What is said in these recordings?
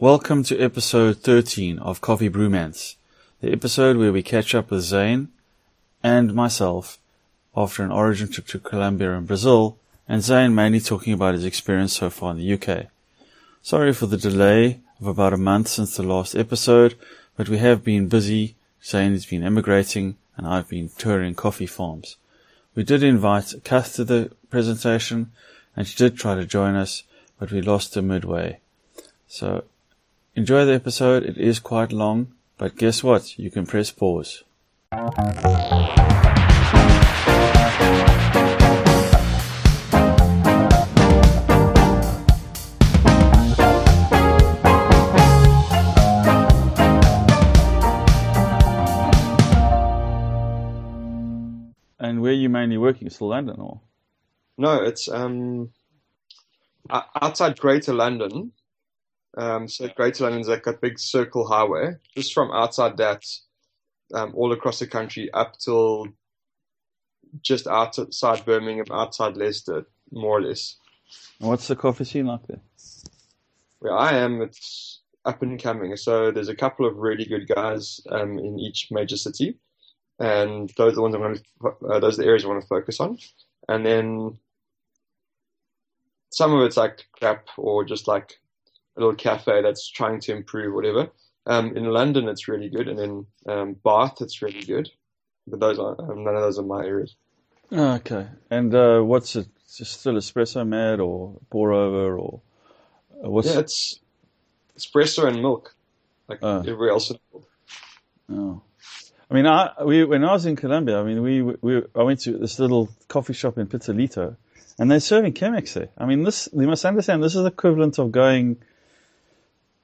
Welcome to episode 13 of Coffee Brewmance, the episode where we catch up with Zane and myself after an origin trip to Colombia and Brazil, and Zane mainly talking about his experience so far in the UK. Sorry for the delay of about a month since the last episode, but we have been busy. Zane has been emigrating, and I've been touring coffee farms. We did invite Kath to the presentation, and she did try to join us, but we lost her midway. So enjoy the episode. It is quite long, but guess what? You can press pause. And where are you mainly working? Still London or? No, it's um, outside Greater London. Um, so Greater London's like a big circle highway. Just from outside that, um, all across the country up till just outside Birmingham, outside Leicester, more or less. And what's the coffee scene like there? Where I am, it's up and coming. So there's a couple of really good guys um, in each major city, and those are the ones I'm going to, uh, those are the areas I want to focus on. And then some of it's like crap or just like a little cafe that's trying to improve, whatever. Um, in London, it's really good, and in um, Bath, it's really good. But those are um, none of those are my areas. Oh, okay. And uh, what's it? Just still espresso mad or pour over or uh, what's? Yeah, it's espresso and milk, like Oh. everywhere else. in the world. Oh. I mean, I we when I was in Colombia, I mean, we we I went to this little coffee shop in Pitalito, and they're serving Chemex there. I mean, this you must understand. This is the equivalent of going.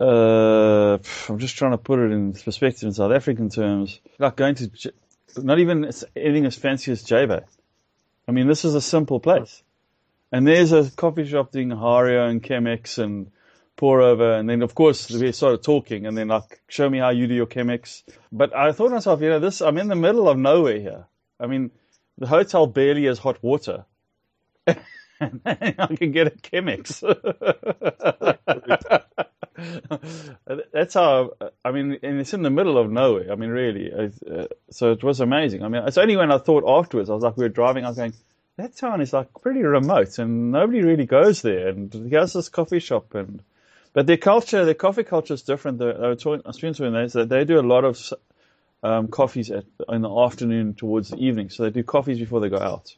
Uh, I'm just trying to put it in perspective in South African terms, like going to not even anything as fancy as J-Bay. I mean, this is a simple place, and there's a coffee shop doing Hario and Chemex and pour over, and then of course we started talking, and then like show me how you do your Chemex. But I thought to myself, you know, this I'm in the middle of nowhere here. I mean, the hotel barely has hot water. and I can get a Chemex. That's how. I mean, and it's in the middle of nowhere. I mean, really. Uh, so it was amazing. I mean, it's only when I thought afterwards, I was like, we were driving. I was going, that town is like pretty remote, and nobody really goes there. And here's this coffee shop, and but their culture, their coffee culture is different. They, I was speaking to them, they do a lot of um, coffees at, in the afternoon towards the evening. So they do coffees before they go out.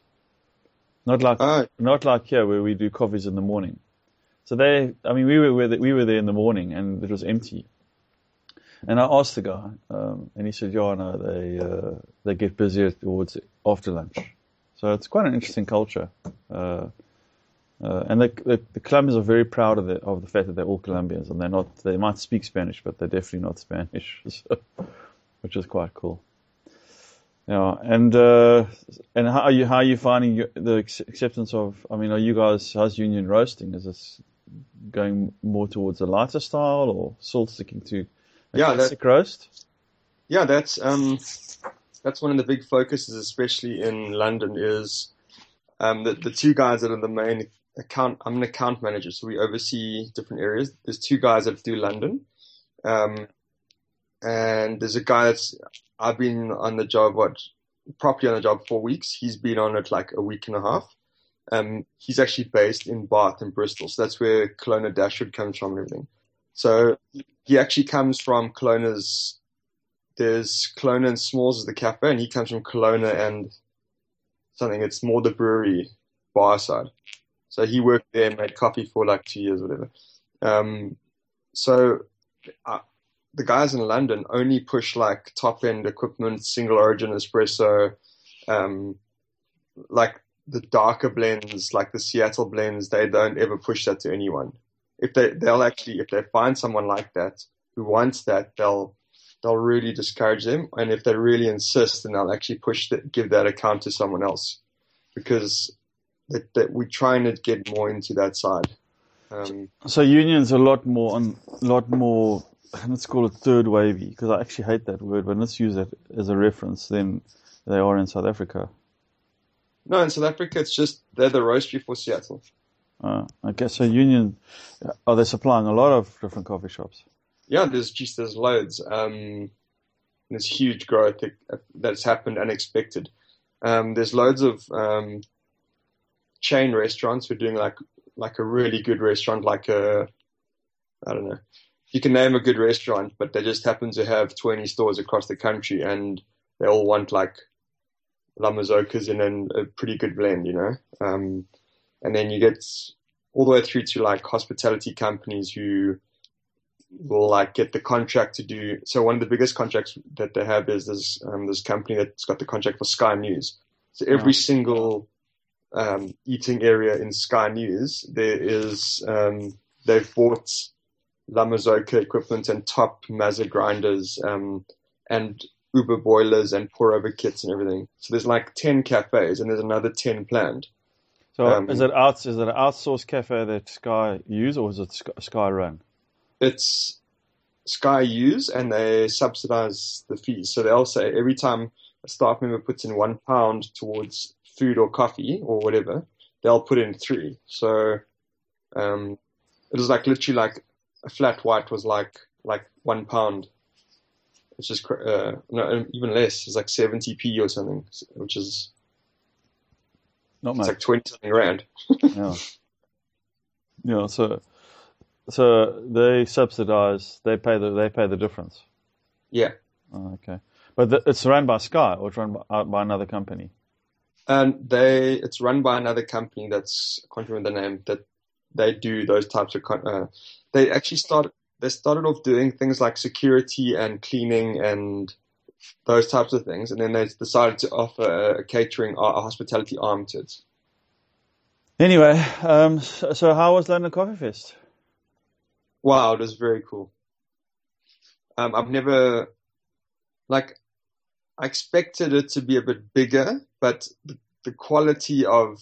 Not like Ah, not like here where we do coffees in the morning. So they, I mean, we were we were there in the morning and it was empty. And I asked the guy, um, and he said, "Yeah, no, they uh, they get busier towards after lunch." So it's quite an interesting culture. Uh, uh, and the, the the Colombians are very proud of the of the fact that they're all Colombians, and they're not. They might speak Spanish, but they're definitely not Spanish, so, which is quite cool. Yeah, and uh, and how are you how are you finding your, the acceptance of? I mean, are you guys how's Union roasting? Is this going more towards a lighter style, or still sticking to a Yeah, that- classic roast? Yeah, that's um, that's one of the big focuses, especially in London, is um, the the two guys that are the main account. I'm an account manager, so we oversee different areas. There's two guys that do London, um, and there's a guy that's I've been on the job what properly on the job four weeks. He's been on it like a week and a half. Um, he's actually based in Bath in Bristol, so that's where Colonna Dashwood comes from and everything. So he actually comes from Colonna's there's Colonna and Smalls is the cafe, and he comes from Colonna and something. It's more the brewery bar side. So he worked there and made coffee for like two years, or whatever. Um, so uh, the guys in London only push like top end equipment, single origin espresso, um, like the darker blends, like the Seattle blends. They don't ever push that to anyone. If they they'll actually if they find someone like that who wants that, they'll they'll really discourage them. And if they really insist, then they'll actually push that, give that account to someone else because that, that we're trying to get more into that side. Um, So Union's a lot more on, lot more. Let's call it third wavy because I actually hate that word, but let's use it as a reference. Then they are in South Africa. no, in South Africa, it's just they're the roastery for Seattle. Uh, okay, so Union, are they supplying a lot of different coffee shops? Yeah, there's just there's loads. Um, there's huge growth that's happened unexpected. Um, there's loads of um, chain restaurants who are doing like like a really good restaurant, like a I don't know. You can name a good restaurant, but they just happen to have 20 stores across the country, and they all want like La Marzoccos in a pretty good blend, you know. Um, and then you get all the way through to like hospitality companies who will like get the contract to do. So one of the biggest contracts that they have is this um, this company that's got the contract for Sky News. So every single um, eating area in Sky News, there is um, they've bought La equipment and top Mazzer grinders um, and Uber boilers and pour over kits and everything. So there's like ten cafes and there's another ten planned. So um, is it out? Is it an outsourced cafe that Sky use, or is it Sky run? It's Sky use, and they subsidize the fees. So they'll say every time a staff member puts in one pound towards food or coffee or whatever, they'll put in three. So um, it was like literally like a flat white was like like one pound. It's just uh, no even less. It's like seventy p or something, which is not much. it's like twenty something rand. yeah. Yeah. So so they subsidize. They pay the they pay the difference. Yeah. Oh, okay. But the, it's run by Sky or it's run by, uh, by another company. And they, it's run by another company that's I can't remember the name that they do those types of. Uh, they actually started. They started off doing things like security and cleaning and those types of things, and then they decided to offer a catering, or a hospitality arm to it. Anyway, um, so, how was London Coffee Fest? Wow, it was very cool. Um, I've never, like, I expected it to be a bit bigger, but the, the quality of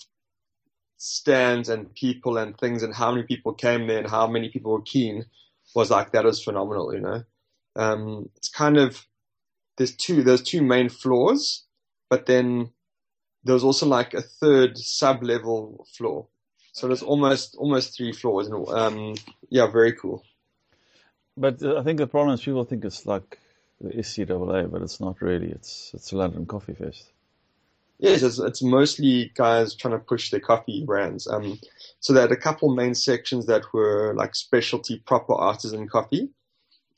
stands and people and things and how many people came there and how many people were keen was like that was phenomenal, you know. Um, it's kind of there's two there's two main floors, but then there was also like a third sub level floor. So there's almost almost three floors, and um, yeah, very cool. But uh, I think the problem is people think it's like the SCAA, but it's not really. It's it's a London Coffee Fest. Yes, it's, it's mostly guys trying to push their coffee brands. Um, so they had a couple main sections that were like specialty, proper artisan coffee,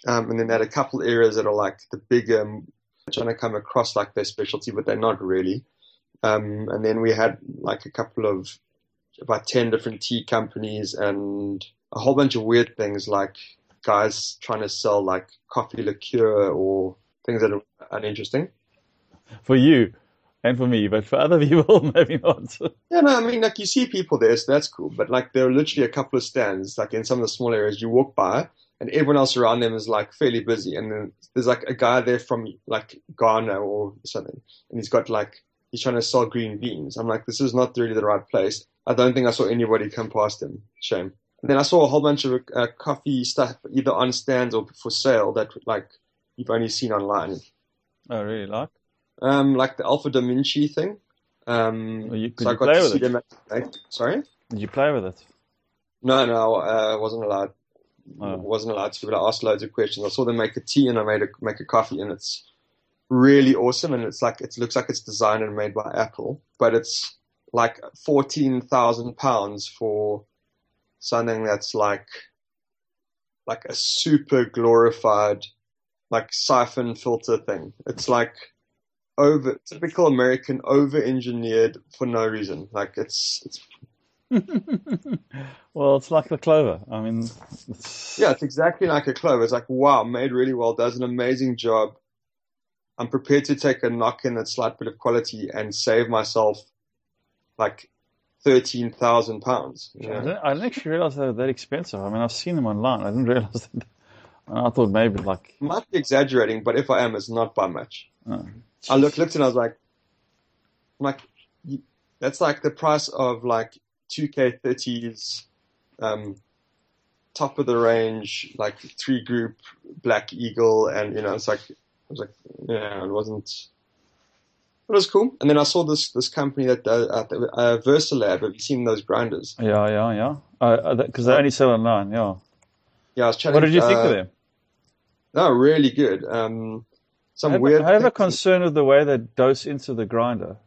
um, and then they had a couple areas that are like the bigger, trying to come across like their specialty, but they're not really. Um, and then we had like a couple of about ten different tea companies and a whole bunch of weird things like guys trying to sell like coffee liqueur or things that are uninteresting. For you and for me, but for other people, maybe not. yeah, no, I mean, like you see people there, so that's cool. But like there are literally a couple of stands, like in some of the small areas, you walk by and everyone else around them is like fairly busy. And then there's like a guy there from like Ghana or something, and he's got like he's trying to sell green beans. I'm like, this is not really the right place. I don't think I saw anybody come past him. Shame. And then I saw a whole bunch of uh, coffee stuff either on stands or for sale that like you've only seen online. Oh, really? Like? Um, like the Alpha Dominche thing. Um, you, so you play with it? Them at, sorry? Did you play with it? No, no, I uh, wasn't allowed. Oh. wasn't allowed to, but I asked loads of questions. I saw them make a tea and I made a make a coffee, and it's really awesome. And it's like it looks like it's designed and made by Apple, but it's like fourteen thousand pounds for something that's like like a super glorified like siphon filter thing. It's like over typical American over engineered for no reason. Like it's it's well, it's like the clover. I mean, it's... yeah, it's exactly like a clover. It's like wow, made really well, does an amazing job. I'm prepared to take a knock in a slight bit of quality and save myself like thirteen thousand pounds. I, didn't, I didn't actually realize they were that expensive. I mean, I've seen them online. I didn't realize that. I thought maybe like might be exaggerating, but if I am, it's not by much. Oh, I looked, looked and I was like, I'm like, that's like the price of like 2K30s, um, top of the range, like three group Black Eagle, and you know, it's like, I was like, yeah, it wasn't. It was cool. And then I saw this this company that uh, uh, Versalab. Have you seen those grinders? Yeah, yeah, yeah. Because uh, they only sell online. Yeah. Yeah, I was chatting. What did you think of uh, them? No, really good. Um, some I have, weird. I have a concern with the way they dose into the grinder.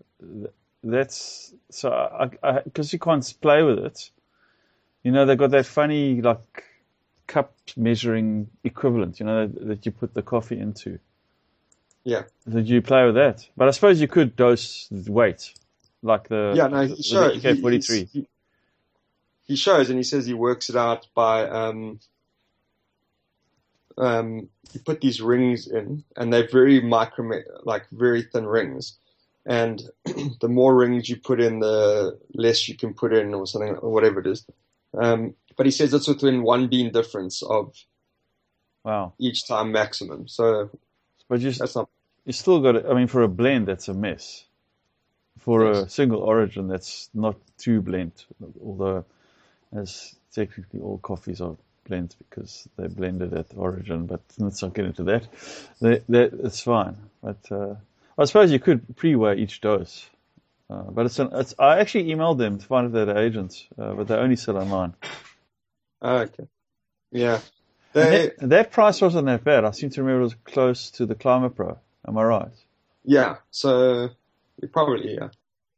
That's so I because you can't play with it. You know they've got that funny like cup measuring equivalent. You know that, that you put the coffee into. Yeah. Did you play with that? But I suppose you could dose the weight, like the Yeah, no, he shows. He- forty he's- three. He, he shows, and he says he works it out by um, um, you put these rings in, and they're very micro, like very thin rings. And the more rings you put in, the less you can put in, or something, or whatever it is. Um, but he says it's within one bean difference of Wow. each time maximum. So But you that's not. you still got. I mean, for a blend, that's a mess. For a single origin, that's not too blend. Although, as technically all coffees are blends because they're blended at origin. But let's not get into that. That, that it's fine. But uh, I suppose you could pre-weigh each dose. Uh, but it's an. It's. I actually emailed them to find if they're agents, uh, but they only sell online. Oh, okay. Yeah. They, that, that price wasn't that bad. I seem to remember it was close to the Climate Pro. Am I right? Yeah, so probably yeah.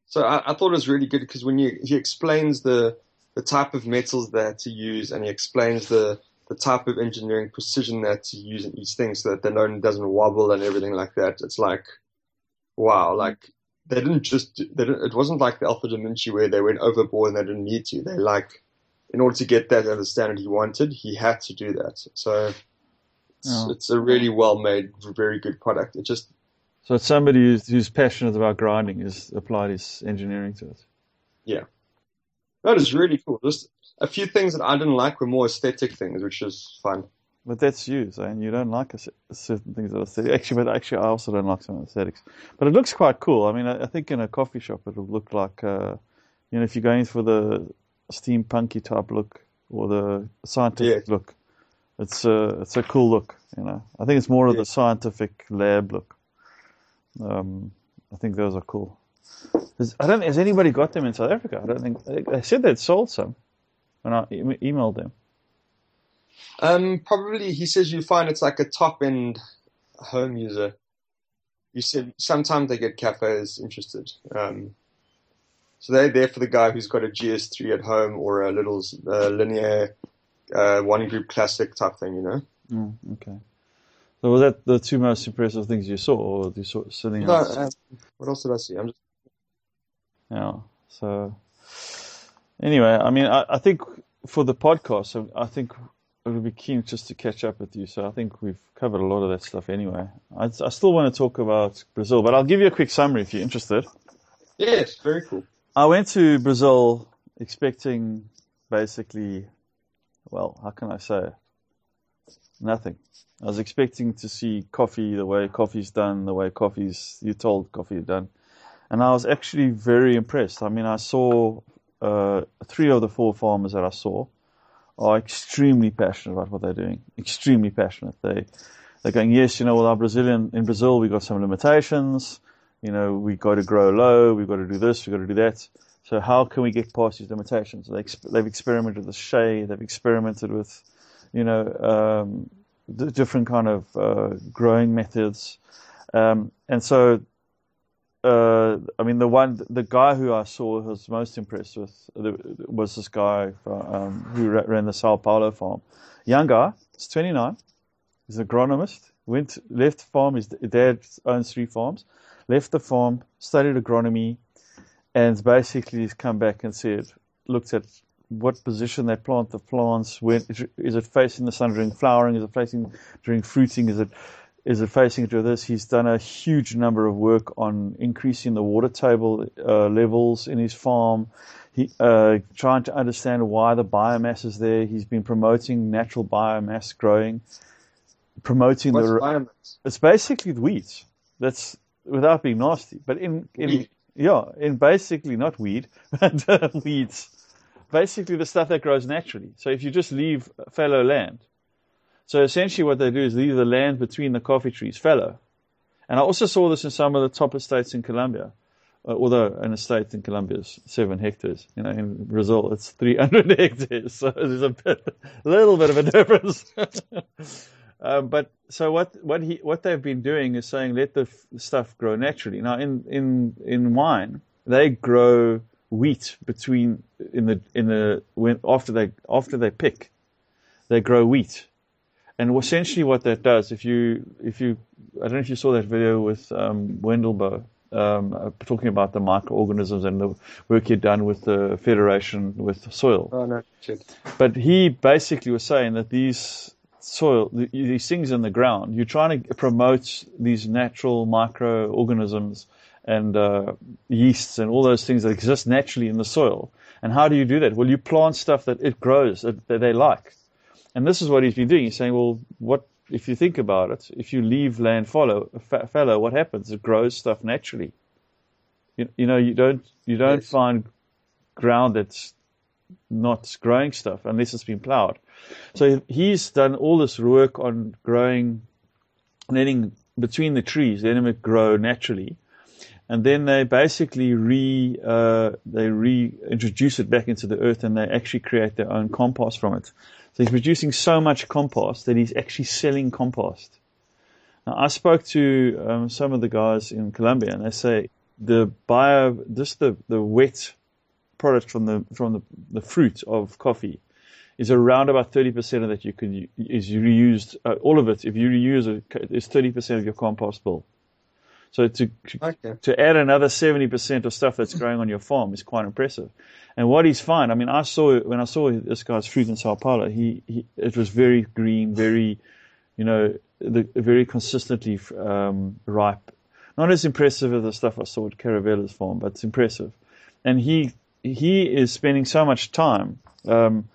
So I, I thought it was really good because when you he explains the the type of metals they had to use and he explains the the type of engineering precision had to use in each thing so that the loan doesn't wobble and everything like that. It's like wow, like they didn't just they didn't, it wasn't like the Alpha Dominche where they went overboard and they didn't need to. They like in order to get that at the standard he wanted, he had to do that. So it's, Yeah. it's a really well made, very good product. It just So it's somebody who's, who's passionate about grinding has applied his engineering to it. That is really cool. Just a few things that I didn't like were more aesthetic things, which is fun. But that's you, and you don't like certain things that are aesthetic. Actually, but actually, I also don't like some aesthetics. But it looks quite cool. I mean, I, I think in a coffee shop it'll look like, uh, you know, if you're going for the steampunky type look or the scientific look, it's a it's a cool look. You know, I think it's more of Yeah. the scientific lab look. Um, I think those are cool. Has, I don't. Has anybody got them in South Africa? I don't think they, said they'd sold some when I e- emailed them. Um, probably he says you find it's like a top end home user. You said sometimes they get cafes interested. Um, so they're there for the guy who's got a GS3 at home or a little uh, Linea uh, one group classic type thing, you know. Mm, okay. So was that the two most impressive things you saw, or you saw something No, um, what else did I see? I'm just Yeah. So anyway, I mean, I, I think for the podcast, I, I think I would be keen just to catch up with you. So I think we've covered a lot of that stuff anyway. I, I still want to talk about Brazil, but I'll give you a quick summary if you're interested. yes, very cool. I went to Brazil expecting basically, well, how can I say? Nothing. I was expecting to see coffee the way coffee's done, the way coffee's you told coffee is done, and I was actually very impressed. I mean, I saw uh, three of the four farmers that I saw are extremely passionate about what they're doing. Extremely passionate. They they're going, yes, you know, well, our Brazilian in Brazil we've got some limitations. You know, we've got to grow low. We've got to do this. We've got to do that. So how can we get past these limitations? They they've experimented with shade. They've experimented with, you know, um, different kind of uh, growing methods. Um, and so, uh, I mean, the one, the guy who I saw was most impressed with was this guy um, who ran the Sao Paulo farm. Young guy, he's 29. He's an agronomist. Went left farm. His dad owns three farms. Left the farm, studied agronomy, and basically he's come back and said, looked at what position they plant the plants. When is it facing the sun during flowering? Is it facing during fruiting? Is it is it facing to this? He's done a huge number of work on increasing the water table uh, levels in his farm. He uh, trying to understand why the biomass is there. He's been promoting natural biomass growing, promoting What's the. biomass? It's basically the weeds. That's without being nasty, but in in Weed. yeah, in basically not weed, but uh, weeds. Basically, the stuff that grows naturally. So if you just leave fallow land, so essentially what they do is leave the land between the coffee trees fallow, And I also saw this in some of the top estates in Colombia. Uh, although an estate in Colombia is seven hectares, you know, in Brazil it's 300 hectares, so there's a bit, little bit of a difference. um, but so what what he what they've been doing is saying let the f- stuff grow naturally. Now in in in wine they grow wheat between in the in the when after they after they pick, they grow wheat, and essentially what that does if you if you I don't know if you saw that video with um, Wendelboe um, uh, talking about the microorganisms and the work he'd done with the Federation with soil. Oh no, shit. But he basically was saying that these soil, these things in the ground, you're trying to promote these natural microorganisms and uh, yeasts and all those things that exist naturally in the soil. And how do you do that? Well, you plant stuff that it grows that, that they like. And this is what he's been doing. He's saying, well, what if you think about it, if you leave land fallow, fallow, what happens? It grows stuff naturally. You, you know, you don't you don't Yes. find ground that's not growing stuff unless it's been plowed. So he's done all this work on growing, letting between the trees, letting it grow naturally, and then they basically re uh, they reintroduce it back into the earth, and they actually create their own compost from it. He's producing so much compost that he's actually selling compost. Now I spoke to um, some of the guys in Colombia, and they say the bio, just the, the wet product from the from the, the fruit of coffee is around about 30% of that you can is reused. Uh, all of it, if you reuse it, is 30% of your compost bill. So to Okay. to add another 70% of stuff that's growing on your farm is quite impressive. And what he's found, I mean, I saw when I saw this guy's fruit in Sao Paulo, he, he it was very green, very, you know, the, very consistently um, ripe. Not as impressive as the stuff I saw at Caravela's farm, but it's impressive. And he he is spending so much time um,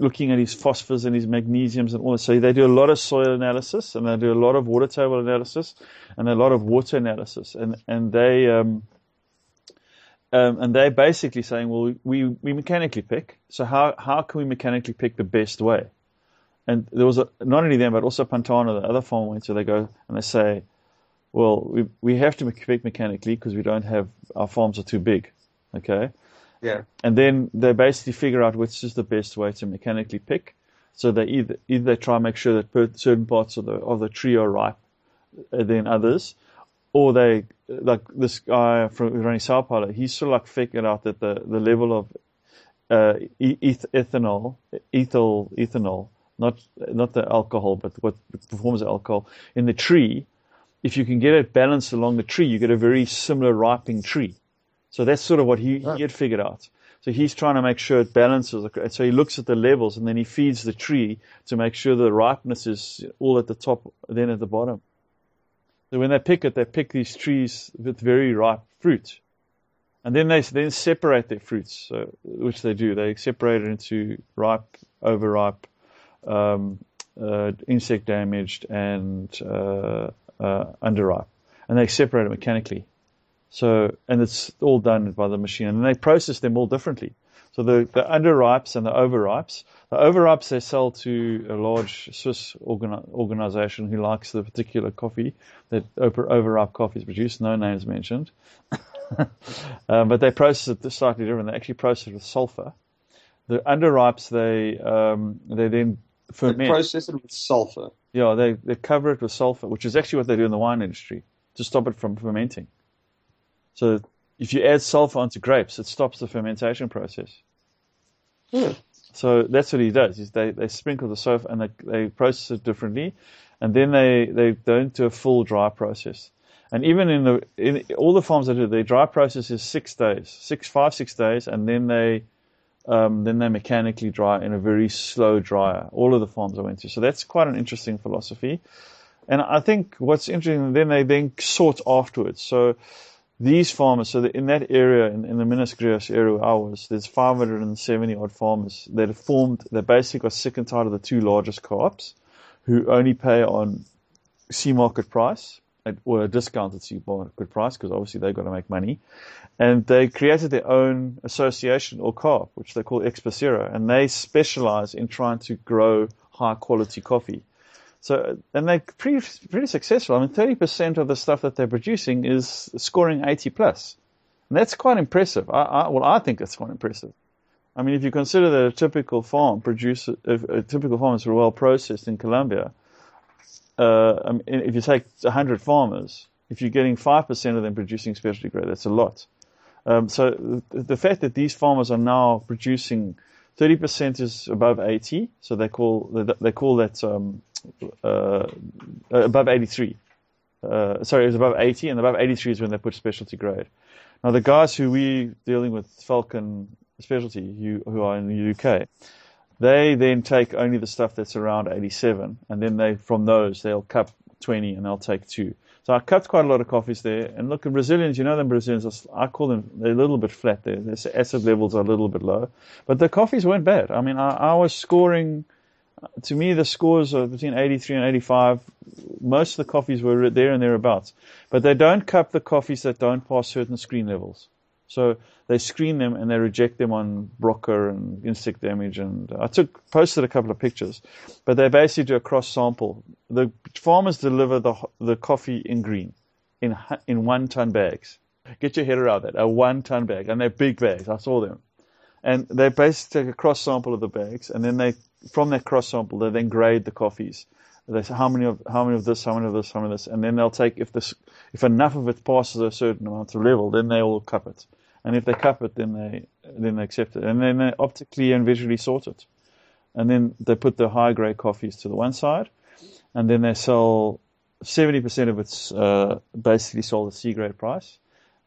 looking at his phosphors and his magnesiums and all this. So they do a lot of soil analysis and they do a lot of water table analysis and a lot of water analysis. And and they um, um, and they're basically saying, well, we we mechanically pick. So how how can we mechanically pick the best way? And there was a, not only them, but also Pantana, the other farm went. So they go and they say, well, we we have to pick mechanically because we don't have our farms are too big. Okay Yeah. and then they basically figure out which is the best way to mechanically pick. So they either either they try and make sure that per- certain parts of the of the tree are ripe uh, than others, or they like this guy from running Sao Paulo. He sort of like figured out that the the level of uh, eth- ethanol, ethyl ethanol, not not the alcohol, but what performs alcohol in the tree. If you can get it balanced along the tree, you get a very similar ripening tree. So that's sort of what he, he had figured out. So he's trying to make sure it balances. So he looks at the levels and then he feeds the tree to make sure the ripeness is all at the top, then at the bottom. So when they pick it, they pick these trees with very ripe fruit. And then they then separate their fruits, so, which they do. They separate it into ripe, overripe, um, uh, insect damaged, and uh, uh, underripe. And they separate it mechanically. So, and it's all done by the machine, and they process them all differently. So the, the underripes and the overripes, the overripes they sell to a large Swiss organi- organization who likes the particular coffee that over, overripe coffee is produced, no names mentioned. um, but they process it slightly different. They actually process it with sulfur. The underripes they um, they then They ferment. process it with sulfur. Yeah, they, they cover it with sulfur, which is actually what they do in the wine industry to stop it from fermenting. So if you add sulfur onto grapes, it stops the fermentation process. Hmm. So that's what he does. Is they, they sprinkle the sulfur and they, they process it differently, and then they, they don't do a full dry process. And even in the in all the farms that do, their dry process is six days, six five six days, and then they um, then they mechanically dry in a very slow dryer. All of the farms I went to, so that's quite an interesting philosophy. And I think what's interesting, then they then sort afterwards. So these farmers, so in that area, in, in the Minas Gerais area where I was, there's 570 odd farmers that have formed, they basically got sick and tired of the two largest co-ops who only pay on C market price at- or a discounted C market price because obviously they've got to make money. And they created their own association or co-op, which they call Expocaccer, and they specialize in trying to grow high quality coffee. So, and they're pretty, pretty successful. I mean, 30% of the stuff that they're producing is scoring 80 plus. And that's quite impressive. I, I, well, I think that's quite impressive. I mean, if you consider that a typical farm produces, a typical farm is well processed in Colombia, uh, if you take 100 farmers, if you're getting 5% of them producing specialty grade, that's a lot. Um, so the fact that these farmers are now producing 30% is above 80, so they call they call that um, uh, above 83. Uh, sorry, it was above 80, and above 83 is when they put specialty grade. Now the guys who we're dealing with Falcon Specialty, who, who are in the UK, they then take only the stuff that's around 87, and then they from those they'll cup 20 and they'll take two. So I cut quite a lot of coffees there. And look, Brazilians, you know them Brazilians, I call them, they're a little bit flat there. Their acid levels are a little bit low. But the coffees weren't bad. I mean, I, I was scoring, to me, the scores are between 83 and 85. Most of the coffees were there and thereabouts. But they don't cup the coffees that don't pass certain screen levels. So they screen them and they reject them on Broca and insect damage. And I took posted a couple of pictures, but they basically do a cross sample. The farmers deliver the the coffee in green, in in one ton bags. Get your head around that, a one ton bag, and they're big bags. I saw them, and they basically take a cross sample of the bags, and then they from that cross sample they then grade the coffees. They say how many of how many of this, how many of this, how many of this, and then they'll take if this if enough of it passes a certain amount of level, then they will cup it. And if they cup it, then they then they accept it, and then they optically and visually sort it, and then they put the high grade coffees to the one side, and then they sell seventy percent of it's uh, basically sold at C grade price,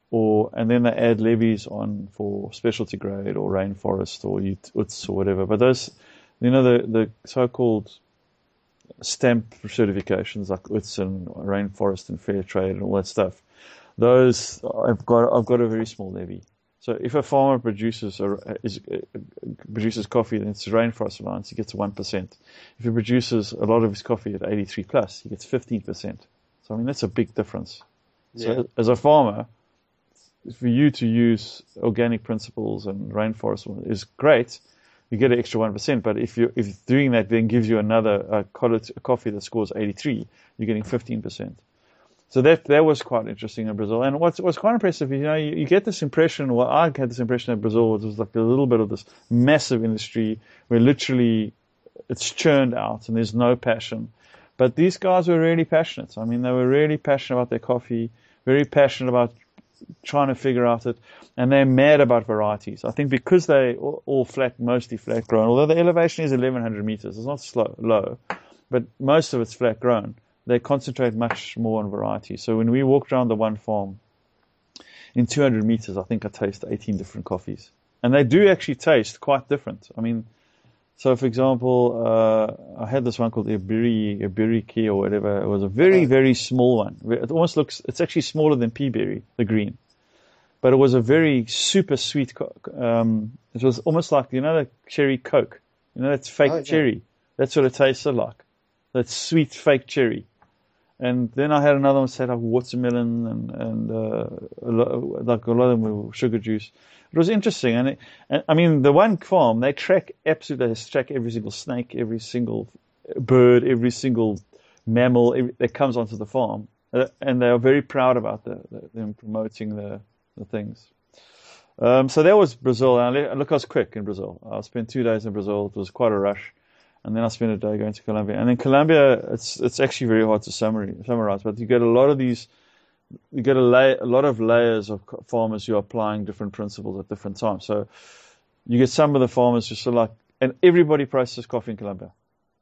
or and then they add levies on for specialty grade or rainforest or UTZ or whatever. But those, you know, the the so-called stamp certifications like UTZ and rainforest and fair trade and all that stuff those I've got I've got a very small levy. So if a farmer produces a, is, produces coffee and it's rainforest alliance, he gets one percent. If he produces a lot of his coffee at 83 plus, he gets 15 percent. So I mean that's a big difference. Yeah. So as a farmer, for you to use organic principles and rainforest is great. You get an extra one percent, but if you if doing that then gives you another uh, coffee that scores 83, you're getting 15 percent. So that that was quite interesting in Brazil. And what's what's quite impressive, is you know, you, you get this impression. Well, I had this impression that Brazil was, was like a little bit of this massive industry where literally it's churned out and there's no passion. But these guys were really passionate. I mean, they were really passionate about their coffee, very passionate about trying to figure out it, and they're mad about varieties. I think because they all, all flat, mostly flat grown. Although the elevation is 1100 meters, it's not slow, low, but most of it's flat grown they concentrate much more on variety. So when we walked around the one farm, in 200 meters, I think I taste 18 different coffees. And they do actually taste quite different. I mean, so for example, uh, I had this one called Iberi, Iberi or whatever. It was a very, very small one. It almost looks, it's actually smaller than Peaberry, the green. But it was a very super sweet, um, it was almost like, you know, the cherry coke. You know, that's fake oh, yeah. cherry. That's what it tasted like. That sweet fake cherry. And then I had another one set up watermelon and and uh, a lot, like a lot of them were sugar juice. It was interesting, and, it, and I mean the one farm they track absolutely they track every single snake, every single bird, every single mammal every, that comes onto the farm, uh, and they are very proud about the, the, them promoting the the things. Um, so that was Brazil. And look, I was quick in Brazil. I spent two days in Brazil. It was quite a rush and then I spent a day going to Colombia. And in Colombia, it's it's actually very hard to summary, summarize, but you get a lot of these, you get a, lay, a lot of layers of farmers who are applying different principles at different times. So you get some of the farmers who are like, and everybody processes coffee in Colombia.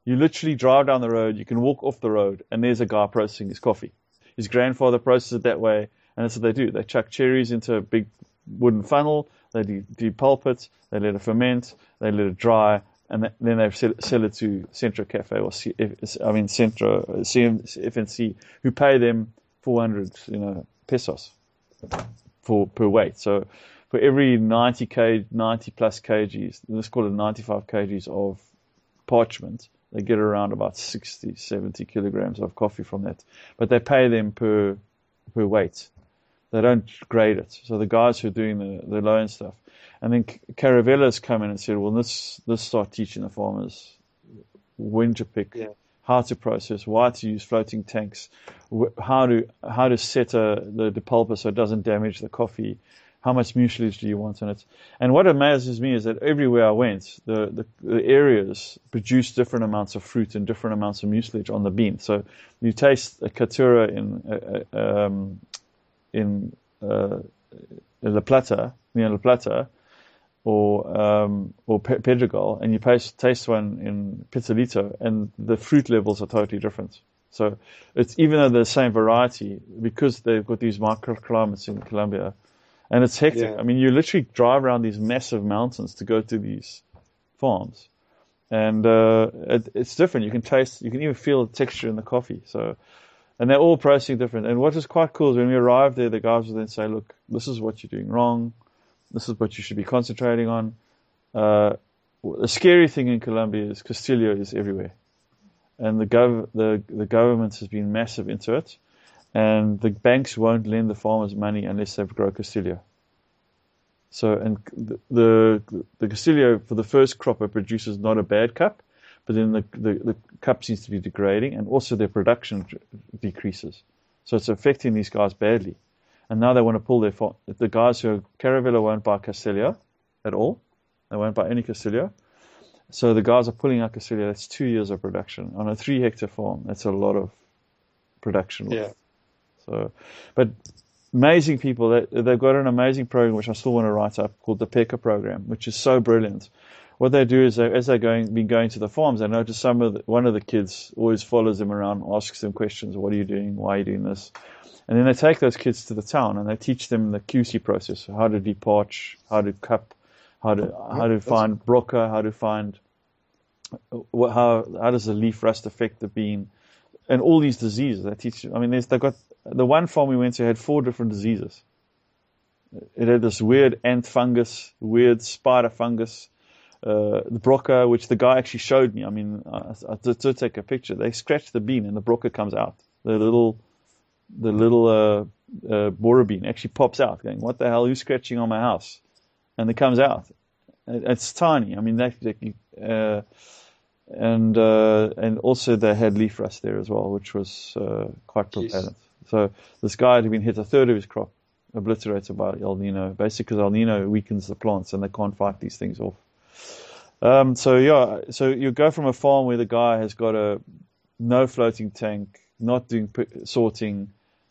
You literally drive down the road, you can walk off the road, and there's a guy processing his coffee. His grandfather processed it that way, and that's what they do. They chuck cherries into a big wooden funnel, they depulp it, they let it ferment, they let it dry, and then they sell, it to Centro Cafe or I mean Centro FNC, who pay them 400 you know pesos for per weight. So for every 90 k 90 plus kgs, let's call it 95 kgs of parchment, they get around about 60, 70 kilograms of coffee from that. But they pay them per per weight. They don't grade it. So the guys who are doing the, the low end stuff, and then Caravela's come in and said, well, let's, let's start teaching the farmers when to pick, yeah. how to process, why to use floating tanks, how to how to set a, the depulper so it doesn't damage the coffee, how much mucilage do you want in it. And what amazes me is that everywhere I went, the, the, the areas produce different amounts of fruit and different amounts of mucilage on the bean. So you taste a Caturra in uh, uh um, in uh, La Plata, near La Plata, or um, or Pedregal, and you taste, taste one in Pitalito, and the fruit levels are totally different. So it's even though they're the same variety, because they've got these microclimates in Colombia, and it's hectic. Yeah. I mean, you literally drive around these massive mountains to go to these farms, and uh, it, it's different. You can taste, you can even feel the texture in the coffee. So, and they're all processing different. And what is quite cool is when we arrive there, the guys will then say, "Look, this is what you're doing wrong." This is what you should be concentrating on. Uh, the scary thing in Colombia is Castillo is everywhere, and the gov the the government has been massive into it, and the banks won't lend the farmers money unless they grow Castillo. So, and the, the the Castillo for the first crop it produces not a bad cup, but then the, the, the cup seems to be degrading, and also their production decreases. So it's affecting these guys badly and now they want to pull their fo- the guys who are Caravela won't buy Castillo at all. They won't buy any Castillo. So the guys are pulling out Castillo. That's two years of production on a three hectare farm. That's a lot of production. Yeah. So, but amazing people. They, they've got an amazing program which I still want to write up called the PECA program, which is so brilliant. What they do is they, as they're going, been going to the farms, they notice some of the, one of the kids always follows them around, asks them questions. What are you doing? Why are you doing this? And then they take those kids to the town and they teach them the QC process, how to deparch, how to cup, how to how to find broca, how to find what, how how does the leaf rust affect the bean, and all these diseases. They teach. I mean, they've got the one farm we went to had four different diseases. It had this weird ant fungus, weird spider fungus, uh, the broca, which the guy actually showed me. I mean, I, I did, did take a picture. They scratch the bean and the broca comes out. The little the little uh, uh, borer bean actually pops out, going, "What the hell? Who's scratching on my house?" And it comes out. It's tiny. I mean, they, they uh, and uh, and also they had leaf rust there as well, which was uh, quite prevalent. So this guy had been hit a third of his crop obliterated by El Nino, basically because El Nino weakens the plants and they can't fight these things off. Um, so yeah, so you go from a farm where the guy has got a no floating tank, not doing sorting,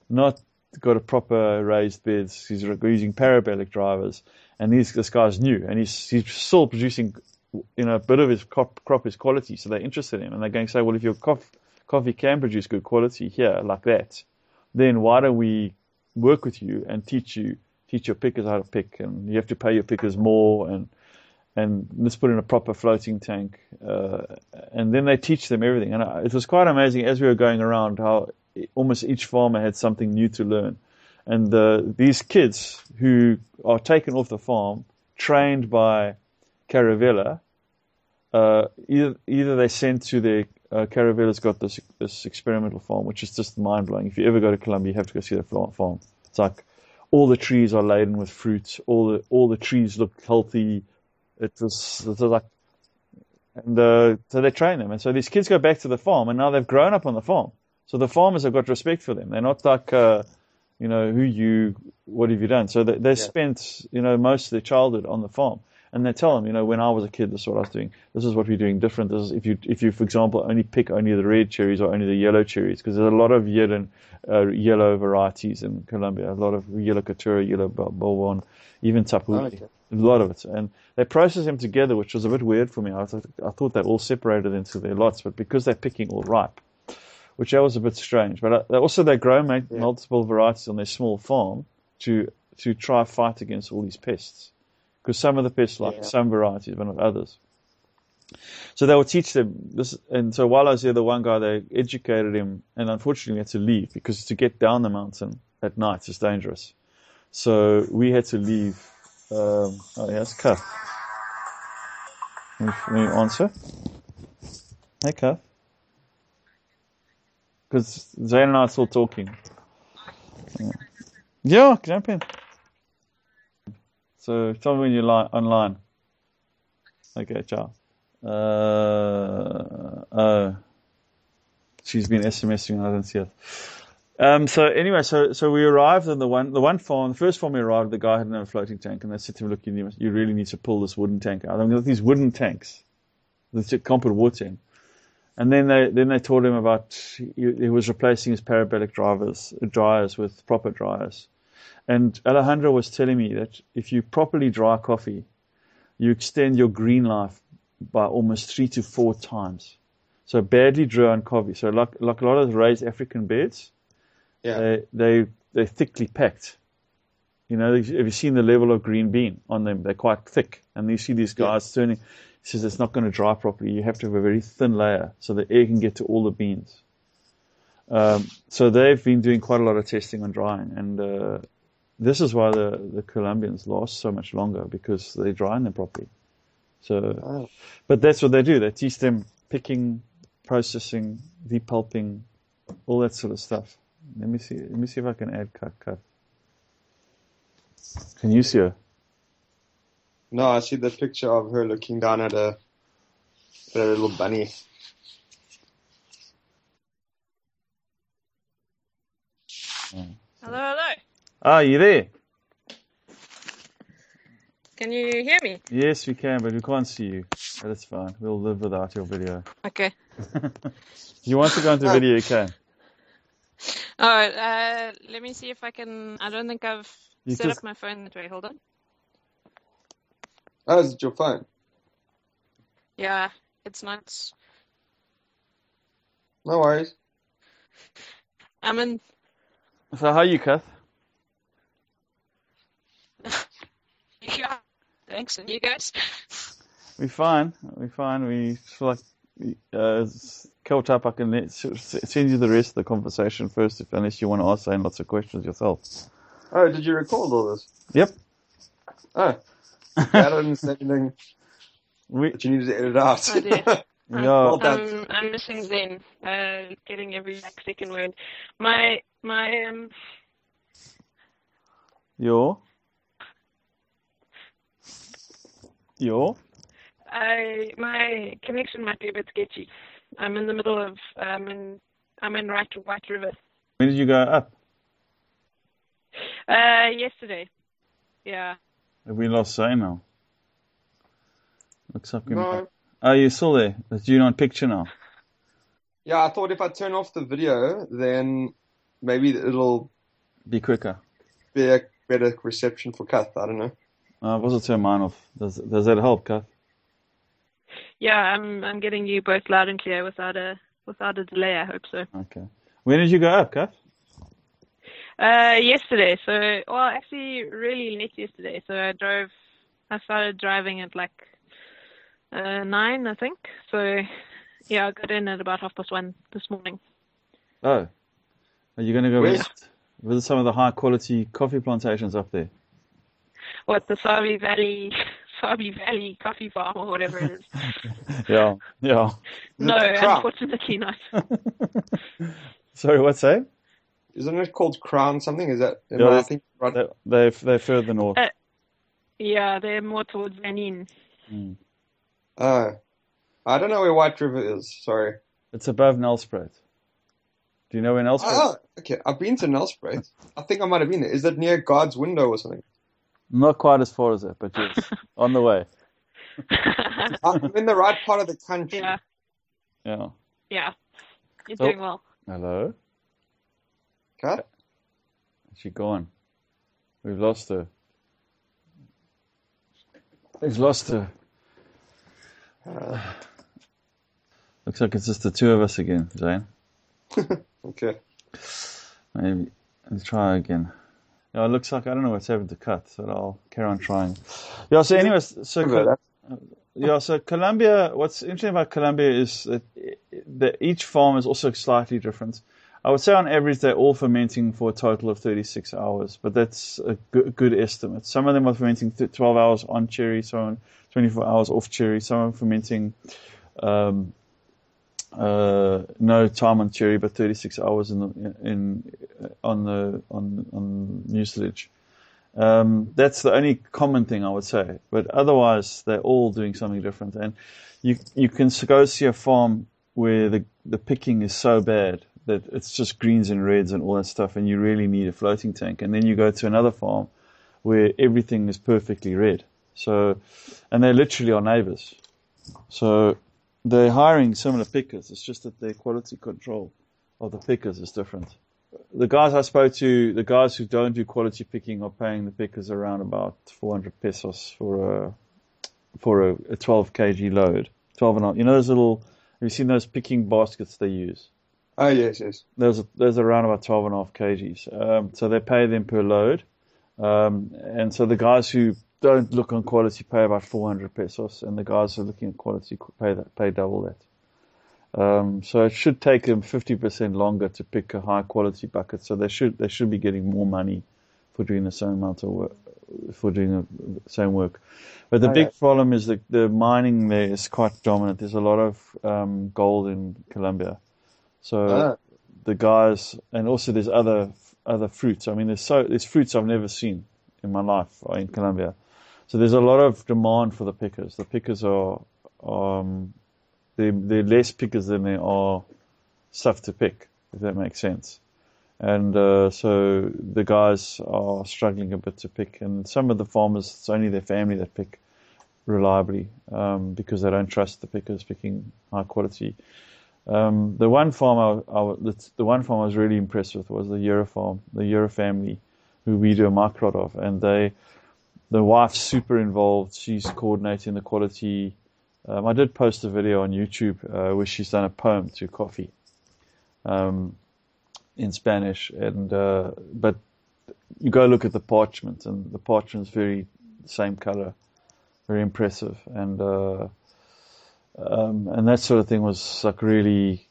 not got a proper raised beds. He's using parabolic drivers, and these, this guy's new, and he's he's still producing, you know, a bit of his crop, crop is quality. So they're interested in him, and they're going to say, well, if your coffee can produce good quality here like that, then why don't we work with you and teach you teach your pickers how to pick, and you have to pay your pickers more, and and let's put in a proper floating tank, uh, and then they teach them everything. And it was quite amazing as we were going around how almost each farmer had something new to learn. And uh, these kids who are taken off the farm, trained by Caravela, uh, either, either they sent to their uh, Caravela's got this this experimental farm, which is just mind blowing. If you ever go to Colombia, you have to go see the farm. It's like all the trees are laden with fruit. All the all the trees look healthy. It was, it was like, and uh, so they train them, and so these kids go back to the farm, and now they've grown up on the farm. So the farmers have got respect for them. They're not like, uh, you know, who you, what have you done? So they, they yeah. spent, you know, most of their childhood on the farm. And they tell them, you know, when I was a kid, this is what I was doing. This is what we're doing different. This is if you, if you, for example, only pick only the red cherries or only the yellow cherries, because there's a lot of yellow, uh, yellow varieties in Colombia. A lot of yellow Caturra, yellow even Tapuy. A lot of it. And they process them together, which was a bit weird for me. I, th- I thought they all separated into their lots, but because they're picking all ripe, which was a bit strange. But uh, also they grow yeah. multiple varieties on their small farm to to try fight against all these pests, because some of the pests like yeah. some varieties, but not others. So they will teach them this, and so while I was there, the one guy they educated him, and unfortunately had to leave because to get down the mountain at night is dangerous. So we had to leave. Um, oh, yes, Cuff. Let me answer. Hey, Cuff. Because Zane and I are still talking. Yeah, jump in. So tell me when you're li- online. Okay, ciao. Uh, uh, she's been SMSing I don't see it. Um, so anyway, so so we arrived on the one the one farm. The first farm we arrived, the guy had no floating tank, and they said to me, "Look, you, need, you really need to pull this wooden tank out." I mean, these wooden tanks, that can't put water in. And then they then they told him about he, he was replacing his parabolic drivers dryers with proper dryers. And Alejandro was telling me that if you properly dry coffee, you extend your green life by almost three to four times. So badly dried coffee. So like like a lot of raised African beds, Yeah. they they they're thickly packed. You know, have you seen the level of green bean on them? They're quite thick, and you see these guys turning. He says it's not going to dry properly. You have to have a very thin layer so the air can get to all the beans. Um, so they've been doing quite a lot of testing on drying, and uh, this is why the the Colombians last so much longer because they dry them properly. So, Oh. but that's what they do. They teach them picking, processing, depulping, all that sort of stuff. Let me see. Let me see if I can add cut cut. Can you see her? No, I see the picture of her looking down at a, at a little bunny. Hello, hello. Ah, you there? Can you hear me? Yes, we can, but we can't see you. That's fine. We'll live without your video. Okay. If you want to go into video, you can. All right. Uh, let me see if I can. I don't think I've You set just- up my phone that way. Hold on. Oh, is it your phone? Yeah, it's not. No worries. I'm in. So how are you, Kath? Yeah. Thanks, and you guys? We fine. We fine. We feel like uh, it's caught up. I can let, s- s- send you the rest of the conversation first, if unless you want to ask Zane lots of questions yourself. Oh, did you record all this? Yep. Oh. Yeah, I didn't say anything We that you needed to edit out. Oh, dear. yeah. Well done. I'm, I'm missing Zen. Uh, getting every like, second word. My my um. Your your I my connection might be a bit sketchy. I'm in the middle of um in I'm in right White River. when did you go up? Uh, yesterday. Yeah. Have we lost Zane now? Looks like we. No. Oh, you're still there. It's you on picture now. Yeah, I thought if I turn off the video, then maybe it'll Be quicker. be a better reception for Kath. I don't know. Uh, was it turn mine off? Does does that help, Kath? Yeah, I'm I'm getting you both loud and clear without a without a delay. I hope so. Okay. When did you go up, Kath? Uh, yesterday. So, well, actually, really late yesterday. So I drove. I started driving at like uh, nine, I think. So, yeah, I got in at about half past one this morning. Oh, are you going to go Where? visit, visit some of the high quality coffee plantations up there? What the Sabie Valley, Sabie Valley Coffee Farm or whatever it is. Yeah, yeah. no, Crown? unfortunately not. Sorry, what's that? Isn't it called Crown something? Is that? Am Yeah, I that's- thinking right? They they're, they're further north. Uh, Yeah, they're more towards Vanin. Mm. Oh, I don't know where White River is. Sorry. It's above Nelspruit. Do you know where Nelspruit? Oh, okay. I've been to Nelspruit. I think I might have been there. Is that near God's window or something? Not quite as far as that, but yes, on the way. I'm in the right part of the country. yeah, Yeah. yeah. You're So- doing well. Hello. Kath? Is she gone? We've lost her. We've lost her. Uh, Looks like it's just the two of us again, Zane. okay. Maybe let's try again. Yeah, it looks like I don't know what's happened to Kath, but I'll carry on trying. Yeah. So, anyways, so Sorry yeah, so Colombia. What's interesting about Colombia is that, that each farm is also slightly different. I would say on average they're all fermenting for a total of 36 hours, but that's a good, good estimate. Some of them are fermenting 12 hours on cherry, some 24 hours off cherry, some are fermenting um, uh, no time on cherry, but 36 hours in in on the on on mucilage. Um, that's the only common thing I would say, but otherwise they're all doing something different. And you you can go see a farm where the the picking is so bad that it's just greens and reds and all that stuff, and you really need a floating tank. And then you go to another farm where everything is perfectly red. So, and they literally are neighbors. So they're hiring similar pickers. It's just that their quality control of the pickers is different. The guys I spoke to, the guys who don't do quality picking are paying the pickers around about 400 pesos for a for a, a 12 kg load. 12 and a half. You know those little, have you seen those picking baskets they use? Oh, yes, yes. There's, there's around about 12 and a half kgs. Um, so they pay them per load. Um, and so the guys who don't look on quality pay about 400 pesos, and the guys are looking at quality pay that, pay double that. Um, so it should take them 50% longer to pick a high quality bucket. So they should they should be getting more money for doing the same amount of work, for doing the same work. But the oh, big problem is that the mining there is quite dominant. There's a lot of um, gold in Colombia, so oh. the guys and also there's other other fruits. I mean, there's so there's fruits I've never seen in my life in Colombia. So there's a lot of demand for the pickers. The pickers are um, they're, they're less pickers than there are stuff to pick, if that makes sense. And uh, so the guys are struggling a bit to pick, and some of the farmers, it's only their family that pick reliably um, because they don't trust the pickers picking high quality. Um, the one farm I, I, the, the, one farm I was really impressed with was the Euro farm, the Euro family, who we do a microlot of, and they the wife's super involved. She's coordinating the quality. Um, I did post a video on YouTube uh, where she's done a poem to coffee um, in Spanish, and uh, but you go look at the parchment, and the parchment's very same color, very impressive, and uh, um, and that sort of thing was like really.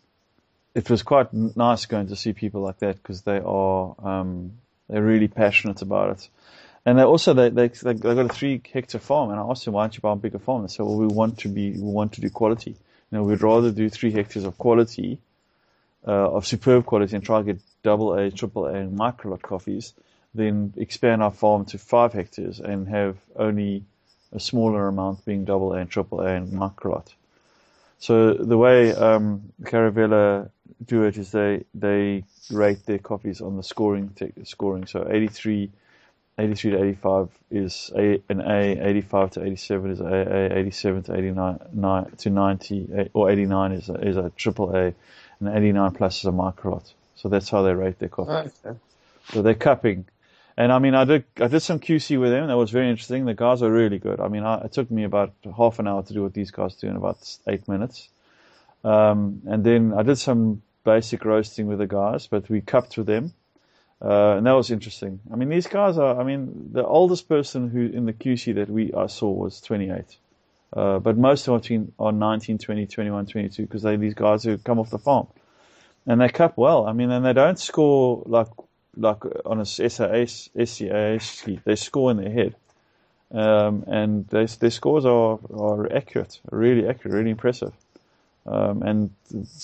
It was quite nice going to see people like that because they are um, they're really passionate about it. And they also they they they got a three hectare farm, and I asked them why don't you buy a bigger farm? They said, well, we want to be we want to do quality. You know, we'd rather do three hectares of quality, uh, of superb quality, and try to get double A, triple A, and microlot coffees, than expand our farm to five hectares and have only a smaller amount being double A and triple A and micro lot. So the way um, Caravela do it is they they rate their coffees on the scoring scoring. So 83 83 to 85 is a, an A, 85 to 87 is AA, 87 to 89 to 90 or 89 is a, is a triple A, and 89 plus is a microlot. So that's how they rate their coffee. Okay. So they're cupping. And I mean, I did I did some QC with them. That was very interesting. The guys are really good. I mean, I, it took me about half an hour to do what these guys do in about eight minutes. Um, and then I did some basic roasting with the guys, but we cupped with them. Uh, and that was interesting. I mean, these guys are, I mean, the oldest person who in the QC that we I saw was 28. Uh, but most of them are 19, 20, 21, 22 because they these guys who come off the farm. And they cup well. I mean, and they don't score like like on a SAS, sheet. They score in their head. Um, and they, their scores are, are accurate, really accurate, really impressive um, and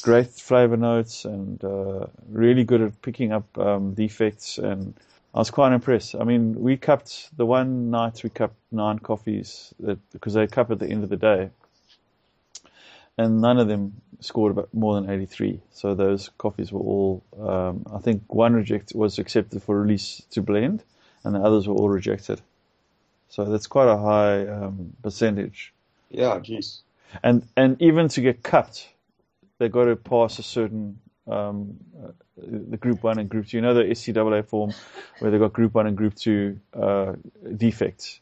great flavor notes and uh, really good at picking up um, defects. And I was quite impressed. I mean, we cupped the one night we cupped nine coffees that, because they cup at the end of the day, and none of them scored about more than 83. So those coffees were all. Um, I think one reject was accepted for release to blend, and the others were all rejected. So that's quite a high um, percentage. Yeah, geez and and even to get cut, they've got to pass a certain um, uh, the group one and group two. You know the SCAA form where they've got group one and group two uh, defects.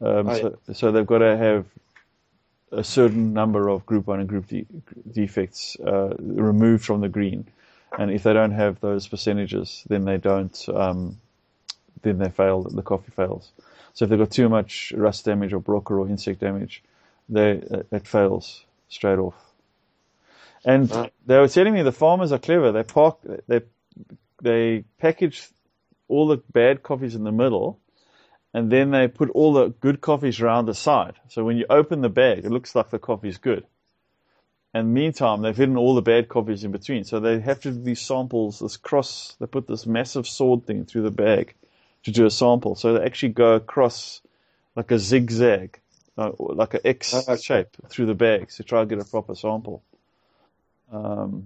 Um, oh, so, yeah. so they've got to have a certain number of group one and group de- defects uh, removed from the green, and if they don't have those percentages, then they don't. Um, then they fail. The coffee fails. So if they've got too much rust damage or broca or insect damage, they it fails straight off. And they were telling me the farmers are clever. They park they they package all the bad coffees in the middle, and then they put all the good coffees around the side. So when you open the bag, it looks like the coffee's good. And meantime, they've hidden all the bad coffees in between. So they have to do these samples, this cross, they put this massive sword thing through the bag to do a sample. So they actually go across like a zigzag uh, like an X shape through the bags to try and get a proper sample. Um,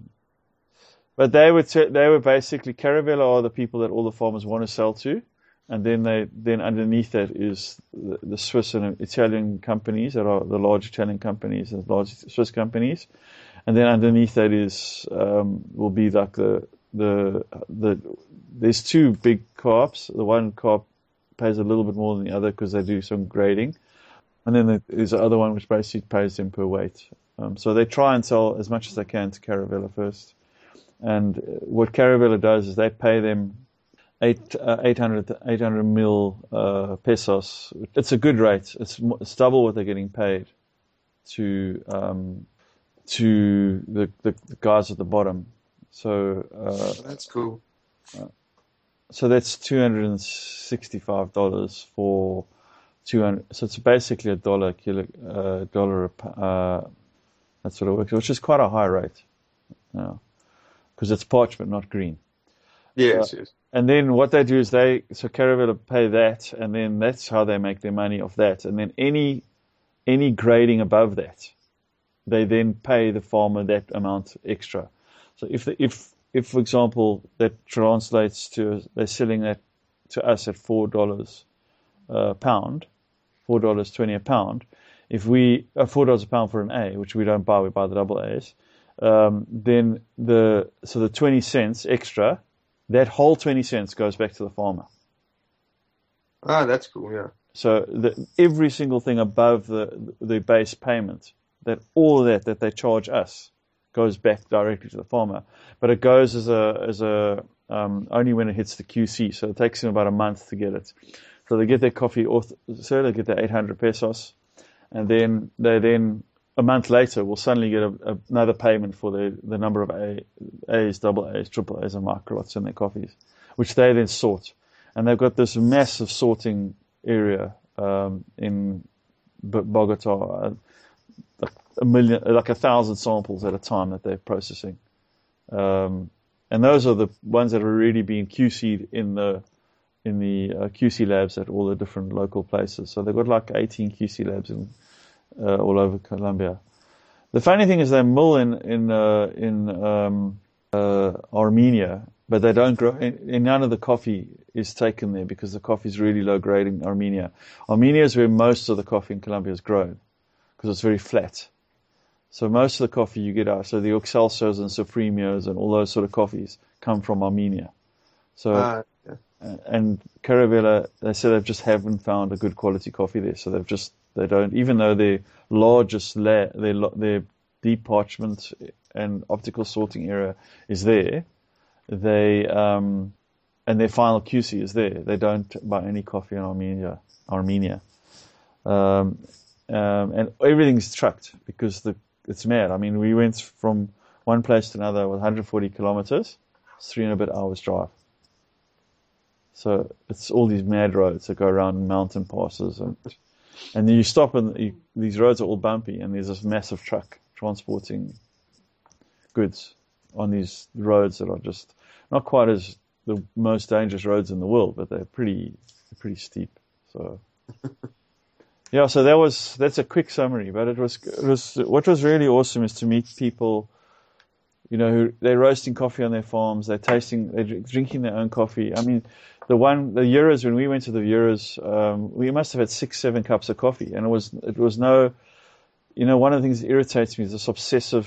But they were t- they were basically Caravela are the people that all the farmers want to sell to, and then they then underneath that is the, the Swiss and Italian companies that are the large Italian companies and large Swiss companies, and then underneath that is um, will be like the the the there's two big co-ops. The one co-op pays a little bit more than the other because they do some grading, and then there's the other one which basically pays them per weight. Um, so they try and sell as much as they can to Caravela first. And what Caravela does is they pay them eight, uh, 800, 800 mil uh, pesos. It's a good rate. It's, it's, double what they're getting paid to um, to the, the, the, guys at the bottom. So uh, that's cool. so that's two hundred and sixty-five dollars for two hundred. So it's basically a dollar kilo, uh, dollar. Uh, that's what it works, which is quite a high rate. Yeah because it's parchment, not green. Yes, uh, yes. And then what they do is they so Caravela pay that, and then that's how they make their money off that. And then any any grading above that, they then pay the farmer that amount extra. So if the, if if for example that translates to they're selling that to us at four dollars a pound, four dollars twenty a pound. If we uh, four dollars a pound for an A, which we don't buy, we buy the double A's um, then the so the 20 cents extra, that whole 20 cents goes back to the farmer. Ah, that's cool. Yeah. So the, every single thing above the the base payment, that all of that that they charge us, goes back directly to the farmer. But it goes as a as a um, only when it hits the QC. So it takes them about a month to get it. So they get their coffee, so they get their 800 pesos, and then they then a month later will suddenly get a, a, another payment for the, the number of a, A's, double A's, triple A's, and microlots in their coffees, which they then sort. And they've got this massive sorting area um, in Bogota, uh, a million, like a thousand samples at a time that they're processing. Um, and those are the ones that are really being QC'd in the in the uh, QC labs at all the different local places. So they've got like 18 QC labs in uh, all over Colombia. The funny thing is they mill in in uh, in um, uh, Armenia, but they don't grow. And none of the coffee is taken there because the coffee is really low grade in Armenia. Armenia is where most of the coffee in Colombia is grown because it's very flat. So most of the coffee you get out, so the Excelsiors and Supremos and all those sort of coffees come from Armenia. So yeah. And Caravela, they say they've just haven't found a good quality coffee there, so they've just they don't, even though their largest layer, their, their deep parchment and optical sorting error is there, they, um, and their final QC is there. They don't buy any coffee in Armenia. Armenia. Um, um, and everything's trucked because the, it's mad. I mean, we went from one place to another with 140 kilometers, three and a bit hours drive. So it's all these mad roads that go around mountain passes and and then you stop and you, these roads are all bumpy, and there's this massive truck transporting goods on these roads that are just not quite as the most dangerous roads in the world, but they're pretty pretty steep. So yeah, so that was that's a quick summary, but it was it was what was really awesome is to meet people, you know, who they're roasting coffee on their farms, they're tasting, they're drinking their own coffee. I mean, the one the Euros when we went to the Euros, um, we must have had six seven cups of coffee, and it was it was no, you know, one of the things that irritates me is this obsessive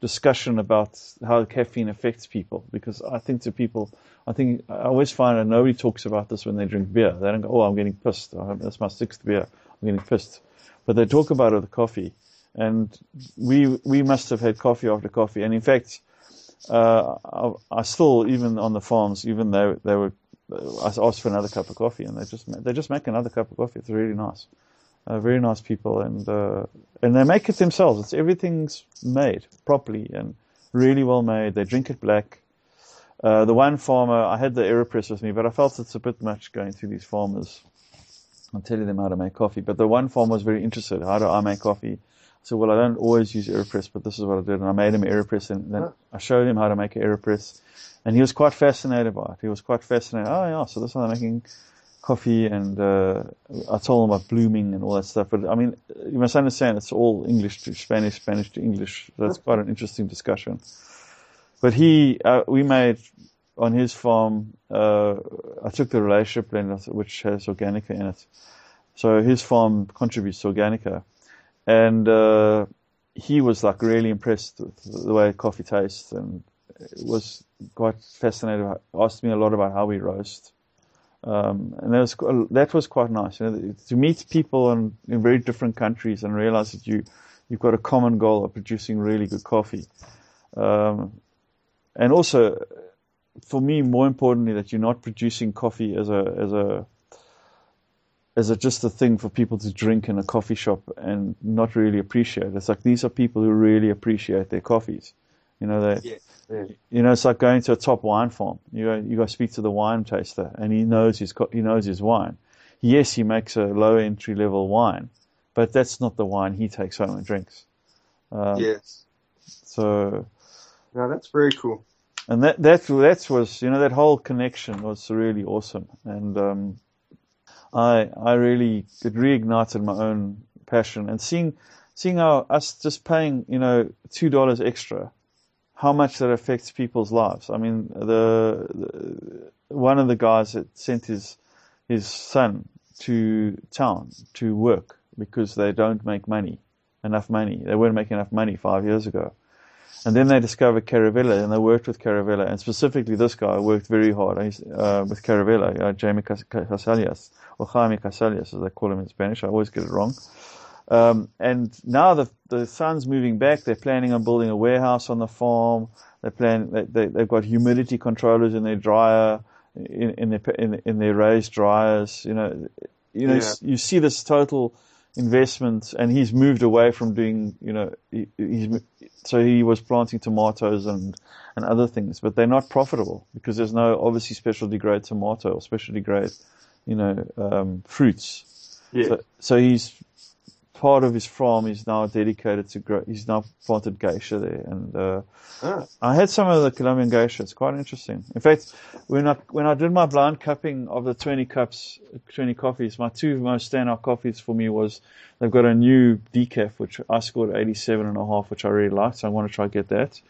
discussion about how caffeine affects people because I think to people, I think I always find that nobody talks about this when they drink beer. They don't go, "Oh, I'm getting pissed. That's my sixth beer. I'm getting pissed," but they talk about it with coffee, and we we must have had coffee after coffee, and in fact. Uh, I, I still, even on the farms, even though they were I asked for another cup of coffee, and they just they just make another cup of coffee. It's really nice, uh, very nice people, and uh, and they make it themselves. It's everything's made properly and really well made. They drink it black. Uh, the one farmer, I had the Aeropress with me, but I felt it's a bit much going through these farmers and telling them how to make coffee. But the one farmer was very interested. How do I make coffee? So well, I don't always use Aeropress, but this is what I did, and I made him Aeropress, and then I showed him how to make an Aeropress and he was quite fascinated by it. He was quite fascinated. Oh yeah, so this is making coffee, and uh, I told him about blooming and all that stuff. But I mean, you must understand it's all English to Spanish, Spanish to English. It's quite an interesting discussion. but he, uh, we made on his farm. Uh, I took the relationship blend, which has organica in it. So his farm contributes to organica, and uh, he was like really impressed with the way coffee tastes, and was quite fascinated. Asked me a lot about how we roast. Um, and that was that was quite nice you know, to meet people in, in very different countries and realize that you you've got a common goal of producing really good coffee. Um, and also, for me, more importantly, that you're not producing coffee as a as a as a, just a thing for people to drink in a coffee shop and not really appreciate. It's like these are people who really appreciate their coffees. You know, they, Yeah, yeah. you know, it's like going to a top wine farm. You go, you go speak to the wine taster, and he knows his he knows his wine. Yes, he makes a low entry level wine, but that's not the wine he takes home and drinks. Um, yes. So, No, that's very cool. and that that that was you know that whole connection was really awesome, and um, I I really it reignited my own passion and seeing seeing how us just paying you know two dollars extra, how much that affects people's lives. I mean the, the one of the guys that sent his his son to town to work because they don't make money enough money. They weren't making enough money five years ago. And then they discovered Caravela and they worked with Caravela. And specifically, this guy worked very hard uh, with Caravela, uh, Jamie Casalias, or Jaime Casalias, as they call him in Spanish. I always get it wrong. Um, and now the, the son's moving back. They're planning on building a warehouse on the farm. They plan, they, they, they've got humidity controllers in their dryer, in, in their, in, in their raised dryers. You know, you know, Yeah. you see this total investment and he's moved away from doing, you know, he, he's, so he was planting tomatoes and, and other things, but they're not profitable because there's no obviously specialty grade tomato or specialty grade, you know, um, fruits. Yeah. So, so he's part of his farm is now dedicated to grow. He's now planted geisha there, and uh, Ah, I had some of the Colombian geisha. It's quite interesting. In fact, when I when I did my blind cupping of the 20 cups, 20 coffees, my two most standout coffees for me was they've got a new decaf which I scored 87 and a half, which I really liked. So I want to try to get that.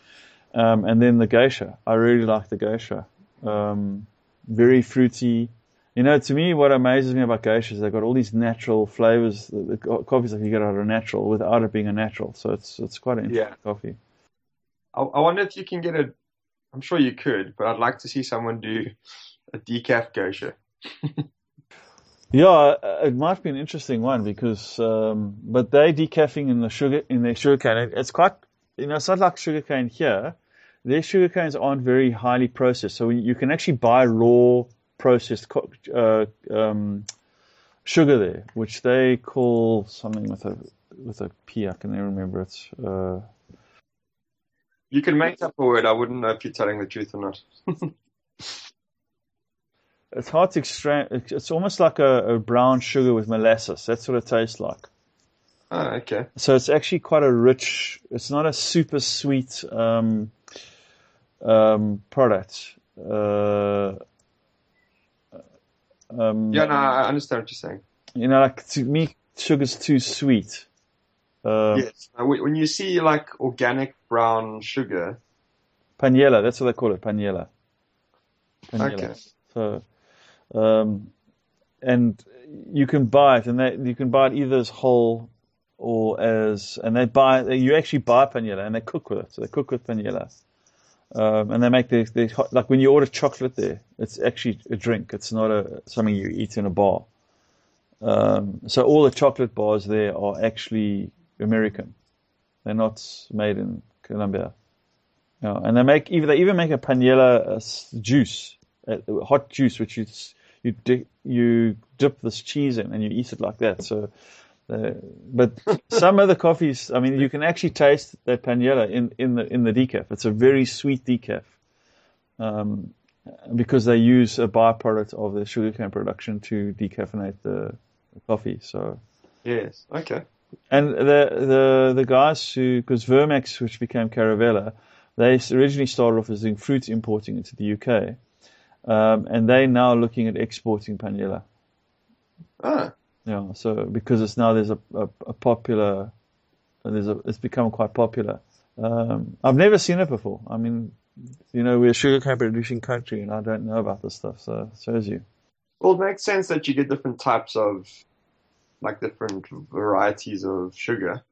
Um, and then the geisha, I really like the geisha. Um, very fruity. You know, to me, what amazes me about geisha is they've got all these natural flavors, the, coffees that you get out of natural without it being a natural. So it's it's quite an interesting Yeah. coffee. I, I wonder if you can get a. I'm sure you could, but I'd like to see someone do a decaf geisha. Yeah, it might be an interesting one because, um, but they decaffing in the sugar in their sugarcane. It- It's quite, you know, it's not like sugarcane here. Their sugarcanes aren't very highly processed, so you can actually buy raw processed co- uh, um, sugar there, which they call something with a with a P. I can never remember it. Uh, You can make up a word. I wouldn't know if you're telling the truth or not. it's hard to extract. It's it's almost like a, a brown sugar with molasses. That's what it tastes like. Ah, okay. So it's actually quite a rich. It's not a super sweet um, um, product. Uh, um, Yeah, no, I understand what you're saying. You know, like to me, sugar's too sweet. Um, yes. When you see like organic brown sugar, Panela, that's what they call it, panela. Panela. Okay. So, um, and you can buy it, and they, you can buy it either as whole or as, and they buy, you actually buy panela, and they cook with it. So they cook with panela. Um, and they make the, hot, like when you order chocolate there, it's actually a drink. It's not a something you eat in a bar. Um, so all the chocolate bars there are actually American. They're not made in Colombia. And they make even they even make a panela juice, hot juice, which you you di- you dip this cheese in and you eat it like that. So, uh, but some other coffees, I mean, you can actually taste that panela in in the in the decaf. It's a very sweet decaf, um, because they use a byproduct of the sugarcane production to decaffeinate the coffee. So. yes. Okay. And the the the guys who, because Vermex, which became Caravela, they originally started off as doing fruit importing into the UK, um, and they're now looking at exporting Panela. Ah, Yeah, so because it's now there's a, a, a popular, there's a it's become quite popular. Um, I've never seen it before. I mean, you know, we're a sugarcane producing country, and I don't know about this stuff. So it shows you. Well, it makes sense that you get different types of, like different varieties of sugar.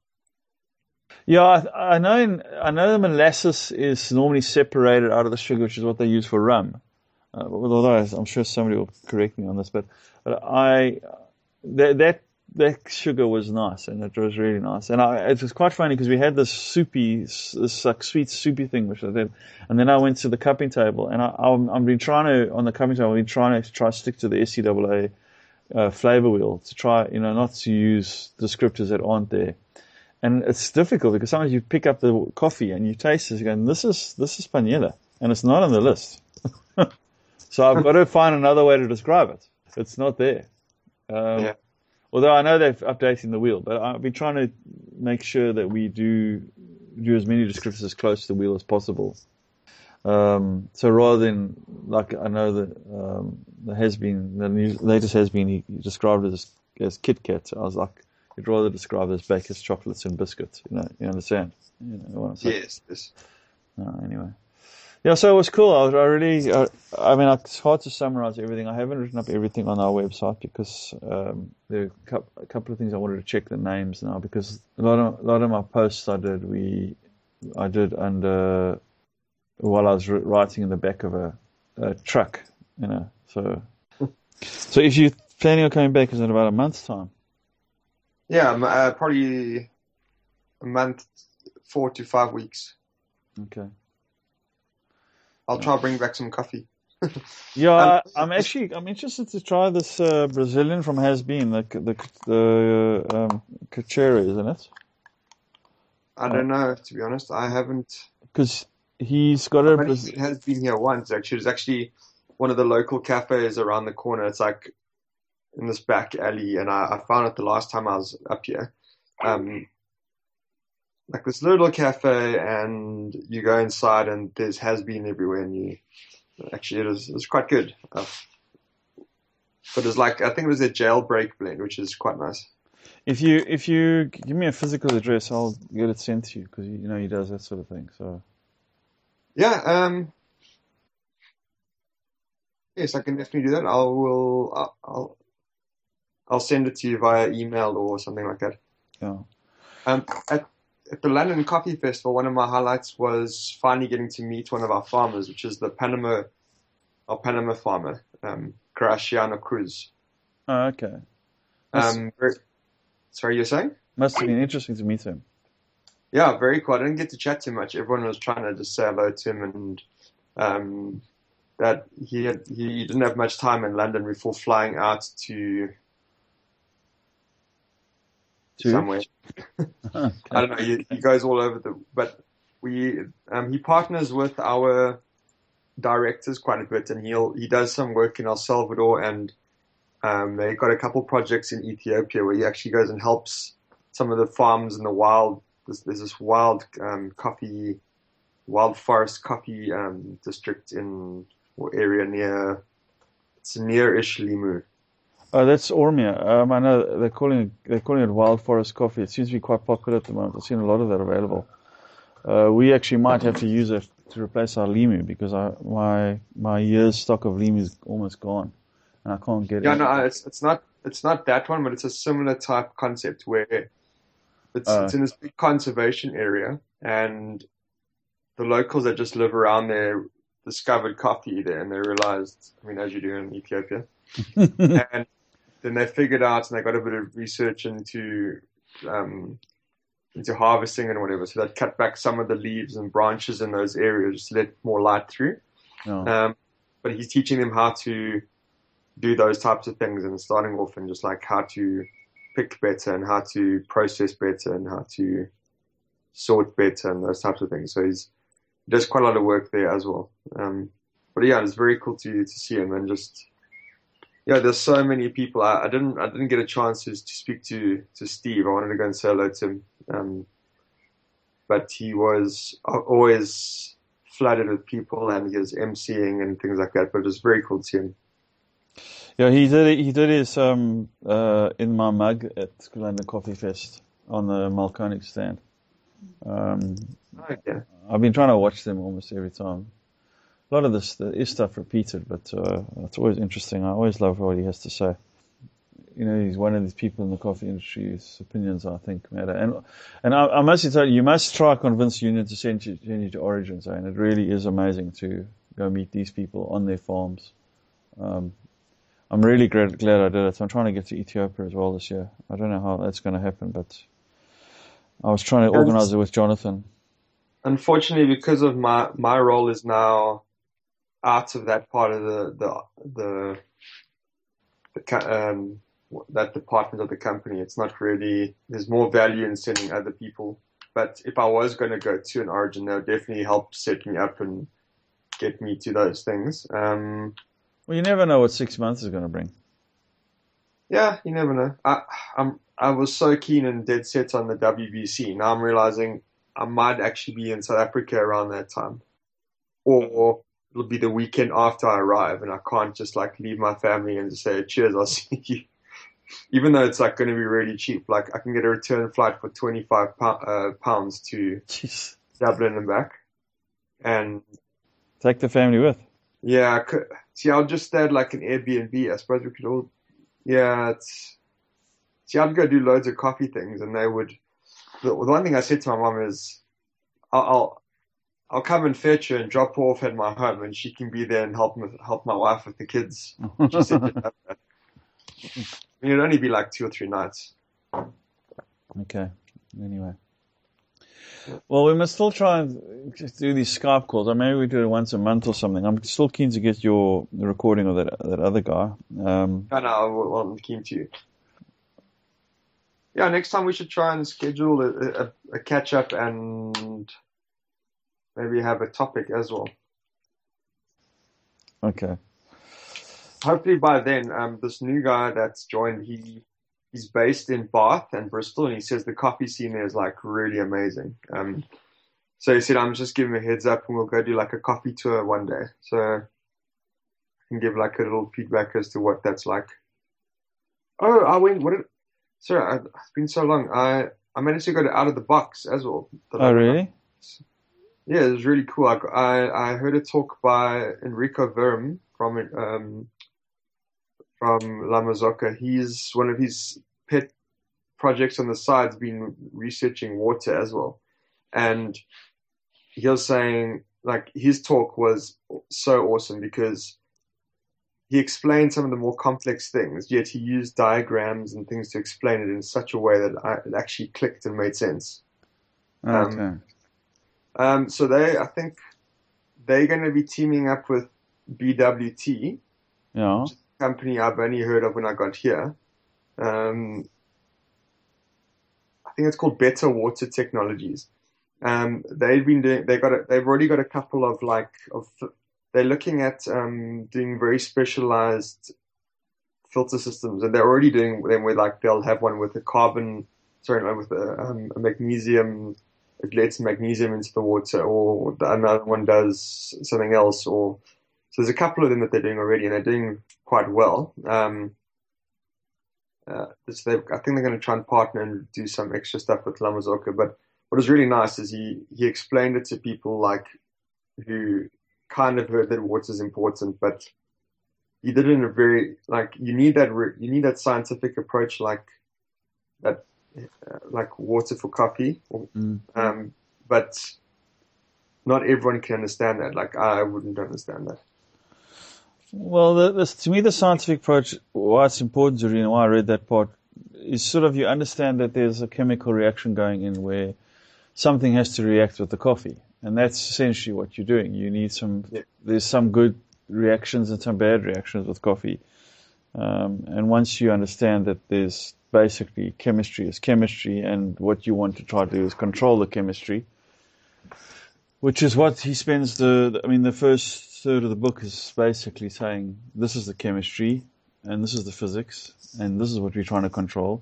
Yeah, I, I know. In, I know the molasses is normally separated out of the sugar, which is what they use for rum. Uh, although I'm sure somebody will correct me on this, but, but I that, that that sugar was nice and it was really nice. And I, it was quite funny because we had this soupy, this like sweet soupy thing which I did, and then I went to the cupping table and I, I'm, I've been trying to on the cupping table. I've been trying to try to stick to the SCAA uh, flavor wheel to try, you know, not to use descriptors that aren't there. And it's difficult because sometimes you pick up the coffee and you taste it and this is this is panela and it's not on the list. so I've got to find another way to describe it. It's not there. Um, yeah. Although I know they're updating the wheel, but I've been trying to make sure that we do do as many descriptors as close to the wheel as possible. Um, so rather than like I know that um, the has been the new, latest has been he, he described it as as Kit Kat. I was like, you'd rather describe it as Baker's chocolates and biscuits. You know, you understand? You know what I'm saying? Yes. yes. No, anyway. Yeah, so it was cool. I, I really, I, I, mean, it's hard to summarize everything. I haven't written up everything on our website because um, there are a couple of things I wanted to check the names now because a lot of a lot of my posts I did we I did under while I was writing in the back of a, a truck, you know. So, so if you're planning on coming back, is in about a month's time? Yeah, uh, probably a month, four to five weeks. Okay. I'll try to bring back some coffee. yeah, um, I'm actually I'm interested to try this uh, Brazilian from Has Bean, the the the uh, um, isn't it? I don't know to be honest. I haven't because he's got a. He has been here once actually. It's actually one of the local cafes around the corner. It's like in this back alley, and I, I found it the last time I was up here. Um, like this little cafe and you go inside and there's Has Bean everywhere and you actually it was, it was quite good. Uh, but it's like I think it was a jailbreak blend, which is quite nice. If you if you give me a physical address, I'll get it sent to you because you know he does that sort of thing. So yeah, um, yes, I can definitely do that. I will. I'll, I'll I'll send it to you via email or something like that. Yeah. Um, at at the London Coffee Festival, one of my highlights was finally getting to meet one of our farmers, which is the Panama, our Panama farmer, um, Graciano Cruz. Oh, okay. Um, very, sorry, you're saying? Must have been interesting to meet him. Yeah, very cool. I didn't get to chat too much. Everyone was trying to just say hello to him, and um, that he had, he didn't have much time in London before flying out to to? somewhere. okay. I don't know. He, he, goes all over the. But we um, he partners with our directors quite a bit, and he'll he does some work in El Salvador, and um, they got a couple projects in Ethiopia where he actually goes and helps some of the farms in the wild. There's, there's this wild um, coffee, wild forest coffee um, district in or area near. It's near Ishlimu Oh, that's Oromia. Um, I know they're calling it, they're calling it wild forest coffee. It seems to be quite popular at the moment. I've seen a lot of that available. Uh, we actually might have to use it to replace our limu because I, my my year's stock of limu is almost gone, and I can't get yeah, it. Yeah, no, it's it's not it's not that one, but it's a similar type concept where it's uh, it's in this big conservation area, and the locals that just live around there discovered coffee there, and they realized, I mean, as you do in Ethiopia, and then they figured out and they got a bit of research into um, into harvesting and whatever. So they'd cut back some of the leaves and branches in those areas to let more light through. Oh. Um, but he's teaching them how to do those types of things and starting off and just like how to pick better and how to process better and how to sort better and those types of things. So he's he does quite a lot of work there as well. Um, but yeah, it's very cool to to see him and just yeah, there's so many people. I, I, didn't I didn't get a chance to, to speak to to Steve. I wanted to go and say hello to him, um, but he was always flooded with people, and he was emceeing and things like that. But it was very cool to see him. Yeah, he did. He did his um, uh, In My Mug at London Coffee Fest on the Mahlkönig stand. Um, okay. I've been trying to watch them almost every time. A lot of this is stuff repeated, but uh, it's always interesting. I always love what he has to say. You know, he's one of these people in the coffee industry whose opinions I think matter. And and I, I must tell you, you must try to convince Union to send you, send you to Origins. And it really is amazing to go meet these people on their farms. Um, I'm really glad, glad I did it. I'm trying to get to Ethiopia as well this year. I don't know how that's going to happen, but I was trying to organize it with Jonathan. Unfortunately, because of my my role is now out of that part of the the the, the um, that department of the company. It's not really. There's more value in sending other people. But if I was going to go to an origin, that would definitely help set me up and get me to those things. Um, well, you never know what six months is going to bring. Yeah, you never know. I I'm I was so keen and dead set on the WBC. Now I'm realizing I might actually be in South Africa around that time, or it'll be the weekend after I arrive, and I can't just like leave my family and just say, "Cheers, I'll see you." Even though it's like going to be really cheap, like I can get a return flight for twenty five uh, pounds to Jeez. Dublin and back, and take the family with. Yeah, I could, see, I'll just stay at like an Airbnb. I suppose we could all. Yeah, it's. See, I'd go do loads of coffee things, and they would. The, the one thing I said to my mom is, I'll, I'll I'll come and fetch her and drop her off at my home, and she can be there and help help my wife with the kids. She said, it'd only be like two or three nights. Okay. Anyway. Well, we must still try and do these Skype calls. Or maybe we do it once a month or something. I'm still keen to get your the recording of that that other guy. Um, know. Well, I'm keen to. You. Yeah, next time we should try and schedule a, a, a catch up and maybe have a topic as well. Okay. Hopefully by then, um, this new guy that's joined, he he's based in Bath and Bristol, and he says the coffee scene there is like really amazing. Um, so he said, I'm just giving a heads up, and we'll go do like a coffee tour one day. So I can give like a little feedback as to what that's like. Oh, I went. What? Did, sorry, it's been so long. I I managed to go to Out of the Box as well. Oh, really? Yeah, it was really cool. I, I, I heard a talk by Enrico Verm from um, from La Marzocco. He's one of his pet projects on the side's been researching water as well, and he was saying like his talk was so awesome because he explained some of the more complex things, yet he used diagrams and things to explain it in such a way that I, it actually clicked and made sense. Okay. Um, um, so they, I think, they're going to be teaming up with BWT, yeah, company I've only heard of when I got here. Um, I think it's called Better Water Technologies. Um, they've been doing, they got, a, they've already got a couple of like, of, they're looking at um, doing very specialized filter systems, and they're already doing them where like they'll have one with a carbon, sorry, with a, um, a magnesium it lets magnesium into the water, or another one does something else, or so there's a couple of them that they're doing already, and they're doing quite well. Um, uh, so I think they're going to try and partner and do some extra stuff with La Marzocco. But what was really nice is he he explained it to people like who kind of heard that water is important, but he did it in a very like you need that you need that scientific approach like that like water for coffee, mm. um, but not everyone can understand that. Like I wouldn't understand that. Well, the, the, to me, the scientific approach, why it's important to read and why I read that part, is sort of you understand that there's a chemical reaction going in where something has to react with the coffee, and that's essentially what you're doing. You need some. Yeah. There's some good reactions and some bad reactions with coffee, um, and once you understand that there's basically chemistry is chemistry, and what you want to try to do is control the chemistry, which is what he spends the. I mean, the first third of the book is basically saying this is the chemistry, and this is the physics, and this is what we're trying to control.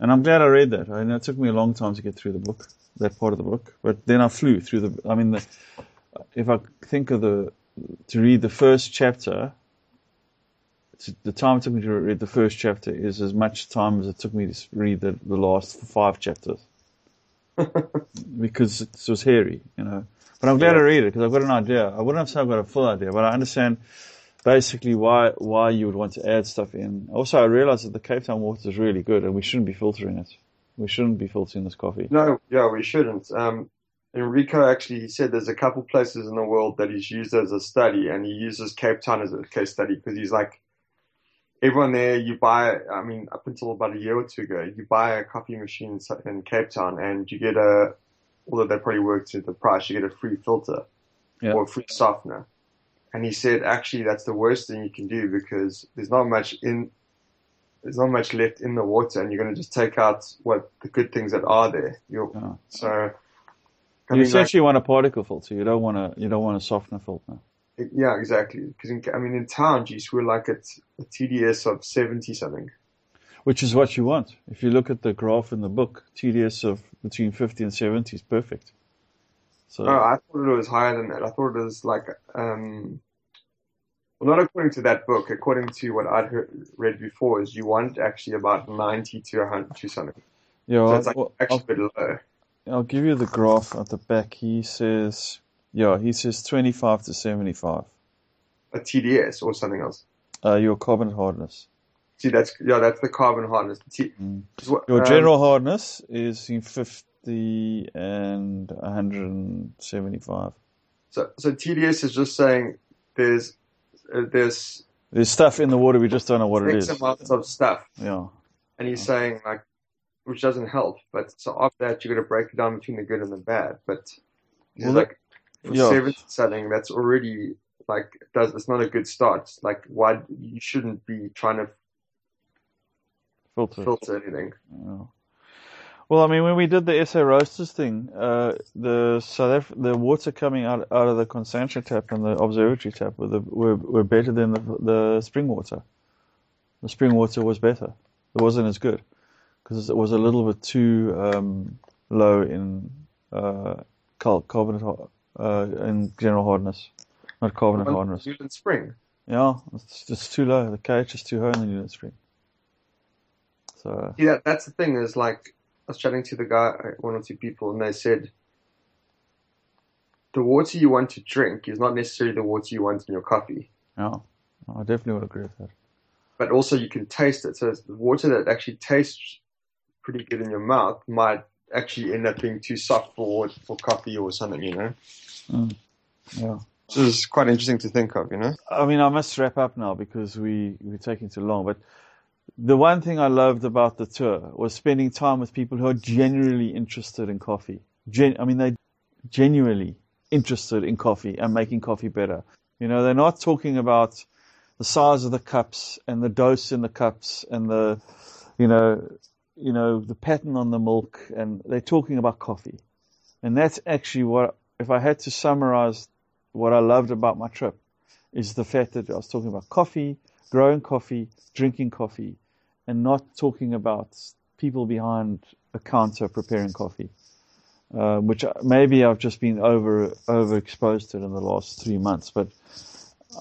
And I'm glad I read that. I know it took me a long time to get through the book, that part of the book, but then I flew through the. I mean, the, if I think of the to read the first chapter the time it took me to read the first chapter is as much time as it took me to read the, the last five chapters. because it was hairy, you know. But I'm glad Yeah. I read it because I've got an idea. I wouldn't have said I've got a full idea, but I understand basically why why you would want to add stuff in. Also, I realize that the Cape Town water is really good, and we shouldn't be filtering it. We shouldn't be filtering this coffee. No, yeah, we shouldn't. Um, Enrico actually said there's a couple places in the world that he's used as a study, and he uses Cape Town as a case study because he's like, everyone there, you buy. I mean, up until about a year or two ago, you buy a coffee machine in Cape Town, and you get a, although they probably worked to the price, you get a free filter Yeah. or a free softener. And he said, actually, that's the worst thing you can do because there's not much in, there's not much left in the water, and you're going to just take out what the good things that are there. You're, Yeah. so, You mean, like, essentially want a particle filter. You don't want a you don't want a softener filter. Yeah, exactly. Because I mean, in town, geez, we're like at a TDS of seventy something. Which is what you want. If you look at the graph in the book, TDS of between 50 and 70 is perfect. So No, I thought it was higher than that. I thought it was like, um, well, not according to that book. According to what I'd heard, read before, is you want actually about ninety to hundred to something. yeah, So it's like well, actually I'll, a bit low. I'll give you the graph at the back. He says, yeah, he says 25 to 75. A TDS or something else. Uh, your carbon hardness. See, that's yeah, that's the carbon hardness. T- Mm. Your um, general hardness is in 50 and 175. So, so TDS is just saying there's uh, there's There's stuff in the water, we just don't know what it is. Amounts of stuff, Yeah. and he's saying like, which doesn't help. But so after that, you got to break it down between the good and the bad. But Well, like, for yeah. something, that's already like does it's not a good start. Like, why you shouldn't be trying to Filter. filter anything. Yeah. Well, I mean, when we did the SA Roasters thing, uh, the South Af- the water coming out out of the Constantia tap and the observatory tap were the, were, were better than the, the spring water. The spring water was better. It wasn't as good because it was a little bit too um, low in uh, cal- carbonate uh, in general hardness, not carbonate One- hardness. Newlands Spring. Yeah, it's just too low. The KH is too high in the unit spring. So See, that that's the thing is like I was chatting to the guy, uh, one or two people, and they said the water you want to drink is not necessarily the water you want in your coffee, yeah, I definitely would agree with that. but also you can taste it. So it's the water that actually tastes pretty good in your mouth might actually end up being too soft for for coffee or something, you know. Mm. Yeah. Which is quite interesting to think of, you know. I mean, I must wrap up now because we, we're taking too long. But the one thing I loved about the tour was spending time with people who are genuinely interested in coffee. Gen, I mean, they're genuinely interested in coffee and making coffee better. You know, they're not talking about the size of the cups and the dose in the cups and the, you know, you know, the pattern on the milk, and they're talking about coffee. And that's actually what, if I had to summarize what I loved about my trip, is the fact that I was talking about coffee, growing coffee, drinking coffee, and not talking about people behind a counter preparing coffee, uh, which maybe I've just been over overexposed to in the last three months. But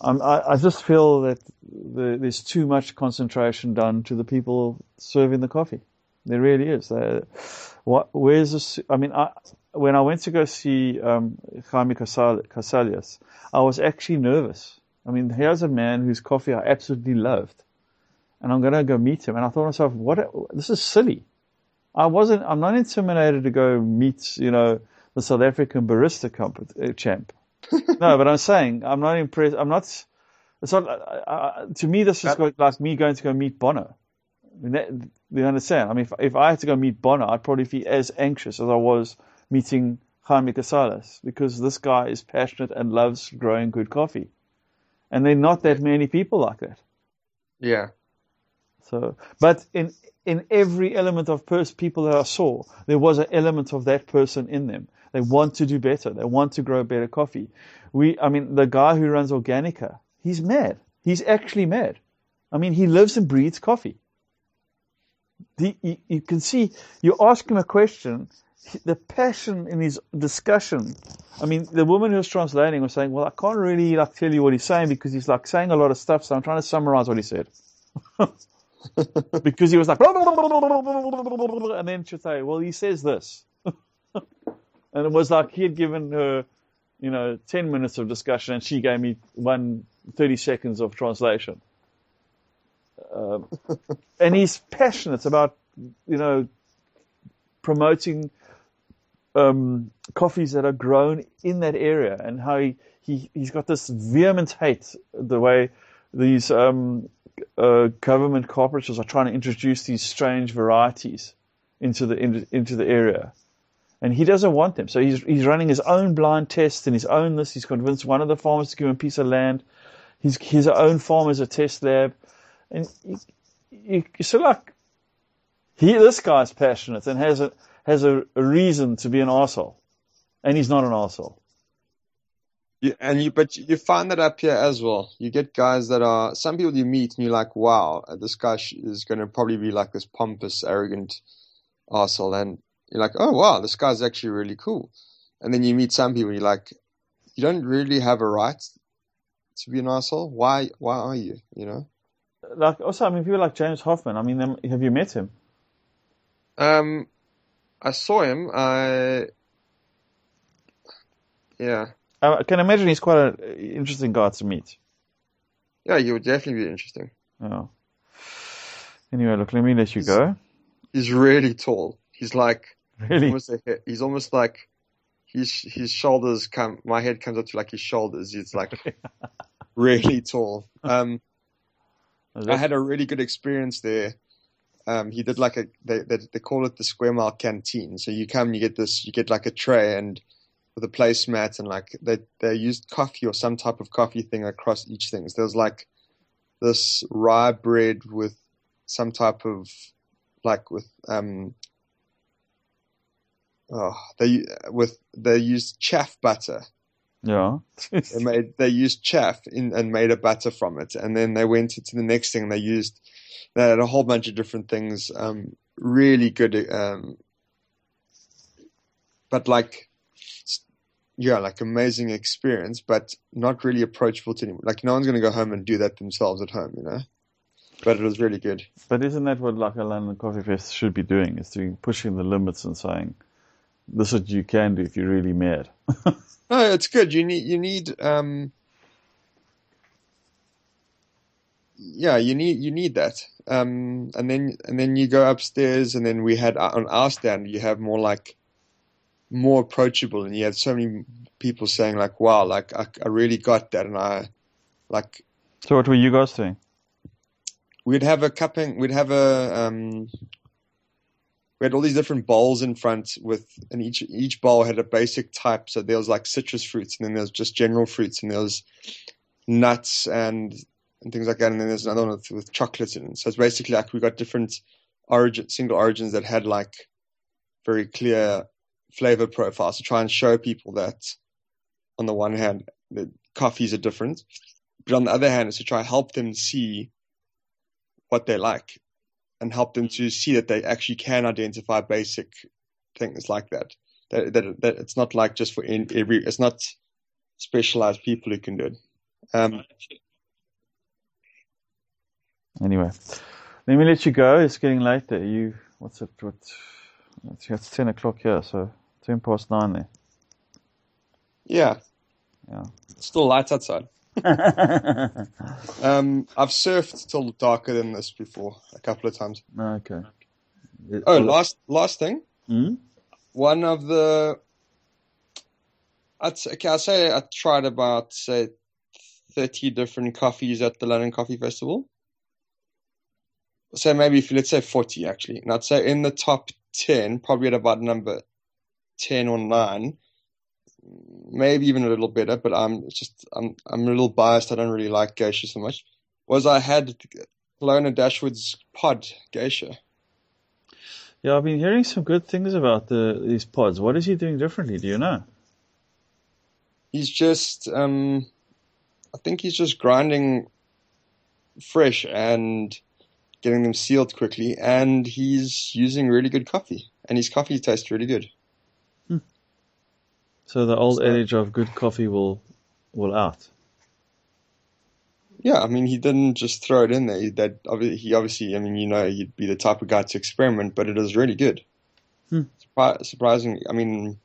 I, I just feel that the, there's too much concentration done to the people serving the coffee. There really is. Uh, what, where's this? I mean, I, when I went to go see um, Jaime Casallas, I was actually nervous. I mean, here's a man whose coffee I absolutely loved, and I'm going to go meet him. And I thought to myself, what? This is silly. I wasn't. I'm not intimidated to go meet, you know, the South African barista comp- uh, champ. no, but I'm saying I'm not impressed. I'm not. It's not. Uh, uh, to me, this is That- like me going to go meet Bono. I mean, that, you understand? I mean, if, if I had to go meet Bono, I'd probably be as anxious as I was meeting Jaime Casallas because this guy is passionate and loves growing good coffee. And there are not that many people like that. Yeah. So, but in in every element of pers- people that I saw, there was an element of that person in them. They want to do better. They want to grow better coffee. We, I mean, the guy who runs Organica, he's mad. He's actually mad. I mean, he lives and breathes coffee. You, can see, you ask him a question, the passion in his discussion. I mean, the woman who was translating was saying, "Well, I can't really like tell you what he's saying because he's like saying a lot of stuff. So I'm trying to summarize what he said." because he was like, and then she'd say, "Well, he says this," and it was like he had given her you know, 10 minutes of discussion and she gave me one 30 seconds of translation. Um, and he's passionate about, you know, promoting um, coffees that are grown in that area and how he, he, he's got this vehement hate the way these um, uh, government corporations are trying to introduce these strange varieties into the in, into the area and he doesn't want them. So he's he's running his own blind tests and his own list. He's convinced one of the farmers to give him a piece of land. He's his own farm as a test lab, and you, you, you like he this guy's passionate and has a has a, a reason to be an asshole, and he's not an asshole. Yeah, and you, but you find that up here as well. You get guys that are some people you meet and you're like, wow, this guy is going to probably be like this pompous, arrogant asshole, and you're like, oh wow, this guy's actually really cool. And then you meet some people, you're like, you don't really have a right to be an asshole. Why? Why are you? You know. Like also, I mean, people like James Hoffmann. I mean, have you met him? Um, I saw him. I yeah. I can imagine he's quite an interesting guy to meet. Yeah, he would definitely be interesting. Oh. Anyway, look, let me let you he's, go. He's really tall. He's like Really? Almost a, he's almost like his his shoulders come. My head comes up to like his shoulders. He's like really tall. Um, I had a really good experience there. Um, he did like a they, they they call it the square mile canteen. So you come, you get this, you get like a tray and with a placemat and like they they used coffee or some type of coffee thing across each thing. So there was like this rye bread with some type of like with um oh, they with they used chaff butter. Yeah. they made they used chaff in, and made a batter from it, and then they went into the next thing. They used they had a whole bunch of different things. Um, really good, um, but like yeah, like amazing experience, but not really approachable to anyone. Like no one's going to go home and do that themselves at home, you know. But it was really good. But isn't that what like a London Coffee Fest should be doing? Is doing pushing the limits and saying, this is what you can do if you're really mad. no, it's good. You need you need um yeah, you need you need that. Um, and then and then you go upstairs, and then we had uh, on our stand you have more like more approachable, and you had so many people saying like, "Wow, like I, I really got that," and I like. So what were you guys doing? We'd have a cupping. We'd have a um, we had all these different bowls in front with, and each each bowl had a basic type. So there was like citrus fruits, and then there was just general fruits, and there was nuts and and things like that. And then there's another one with, with chocolates in it. So it's basically like we got different origin, single origins that had like very clear flavor profiles to try and show people that on the one hand, the coffees are different, but on the other hand, is to try and help them see what they like and help them to see that they actually can identify basic things like that. That, that, that it's not like just for every, it's not specialized people who can do it. Um, anyway, let me let you go. It's getting late there. You, what's it? What, it's, it's 10 o'clock here, so 10 past 9 there. Yeah. Yeah. It's still light outside. um, I've surfed till darker than this before a couple of times. Okay. Oh, last last thing. Hmm? One of the, I'd say, okay, I'll say I tried about say thirty different coffees at the London Coffee Festival. So maybe if let's say forty actually, and I'd say in the top ten, probably at about number ten or nine, maybe even a little better, but I'm just I'm I'm a little biased. I don't really like geisha so much. Was I had Colonna Dashwood's pod geisha? Yeah, I've been hearing some good things about the these pods. What is he doing differently? Do you know? He's just um, I think he's just grinding fresh and getting them sealed quickly, and he's using really good coffee, and his coffee tastes really good. So the old so, adage of good coffee will will out. Yeah, I mean, he didn't just throw it in there. That he obviously, I mean, you know, he'd be the type of guy to experiment, but it is really good. Hmm. Surpri- surprising. I mean,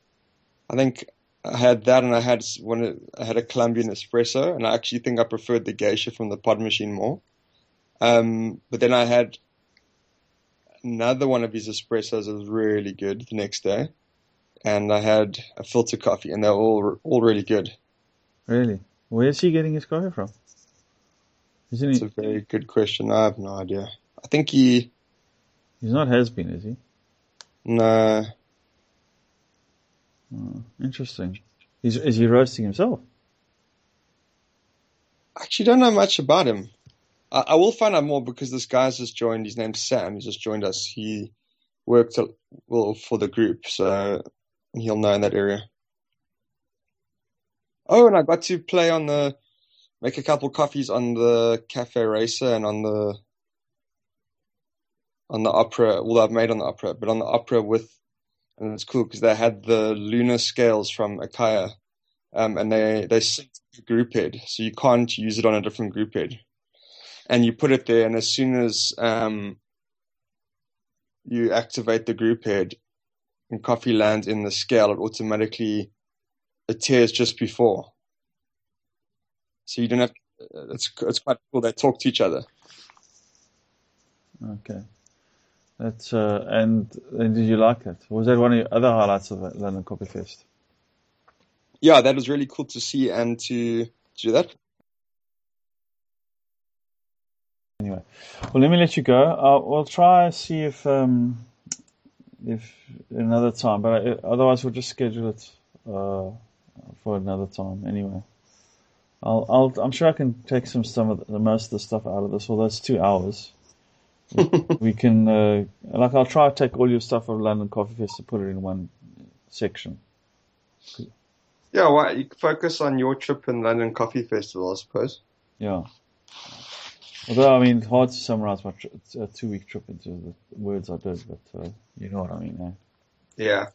I think I had that, and I had one. I had a Colombian espresso, and I actually think I preferred the geisha from the pod machine more. Um, but then I had another one of his espressos that was really good the next day, and I had a filter coffee, and they're all all really good. Really? Where's he getting his coffee from? Isn't It's he? a very good question. I have no idea. I think he He's not Has Bean, is he? no. Oh, interesting. Is is he roasting himself? I actually don't know much about him. I, I will find out more because this guy's just joined. His name's Sam. He's just joined us. He worked a, well for the group, so he'll know in that area. Oh, and I got to play on the make a couple coffees on the Cafe Racer and on the on the Opera. Well, I've made on the Opera, but on the Opera with, and it's cool because they had the lunar scales from Acaia, um, and they they group head, so you can't use it on a different group head. And you put it there, and as soon as um, you activate the group head, and coffee lands in the scale, it automatically it tears just before. So you don't have. It's it's quite cool. They talk to each other. Okay. That's uh, and, and did you like it? Was that one of your other highlights of the London Coffee Fest? Yeah, that was really cool to see and to, to do that. Anyway, well, let me let you go. I'll, we'll try see if um, if another time, but uh, otherwise we'll just schedule it uh, for another time. Anyway, I'll, I'll I'm sure I can take some some of the, the most of the stuff out of this. Although it's two hours, we, we can uh, like I'll try to take all your stuff of London Coffee Fest and put it in one section. Yeah, well, you focus on your trip in London Coffee Festival, I suppose. Yeah. Although I mean, hard to summarize my tri- two week trip into the words I did, but uh, you know what I mean. Eh? Yeah.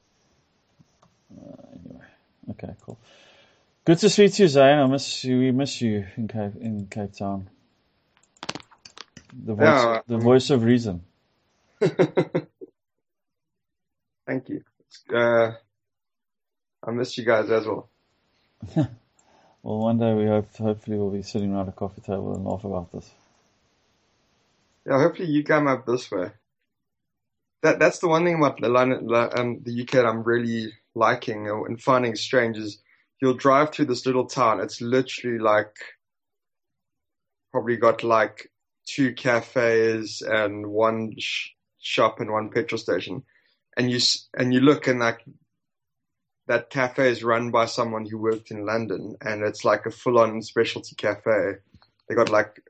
Anyway, okay, cool. Good to speak to you, Zane. I miss you. We miss you in Cape in Cape Town. The voice, Yeah, the um, voice of reason. Thank you. Uh, I miss you guys as well. Well, one day we hope, hopefully, we'll be sitting around a coffee table and laugh about this. Yeah, hopefully you come up this way. That that's the one thing about the London, um, the UK that I'm really liking and finding strange is you'll drive through this little town. It's literally like probably got like two cafes and one sh- shop and one petrol station, and you and you look and like that cafe is run by someone who worked in London, and it's like a full-on specialty cafe. They got like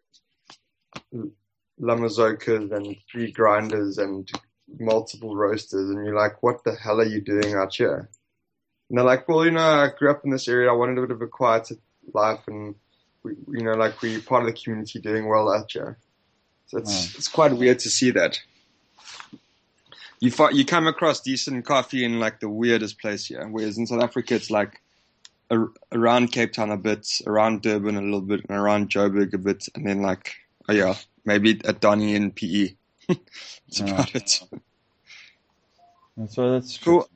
La Marzoccos and three grinders and multiple roasters, and you're like, what the hell are you doing out here? And they're like, well, you know, I grew up in this area. I wanted a bit of a quiet life, and we, you know, like we're part of the community, doing well out here. So it's hmm. it's quite weird to see that. You you come across decent coffee in like the weirdest place here, whereas in South Africa it's like ar- around Cape Town a bit, around Durban a little bit, and around Joburg a bit, and then like oh yeah, maybe a Donny and PE. That's Yeah. Oh, about it. And so that's Cool.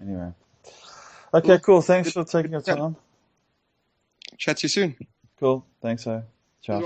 Anyway. Okay, cool. Thanks for taking your time. Chat to you soon. Cool. Thanks, bye. Ciao.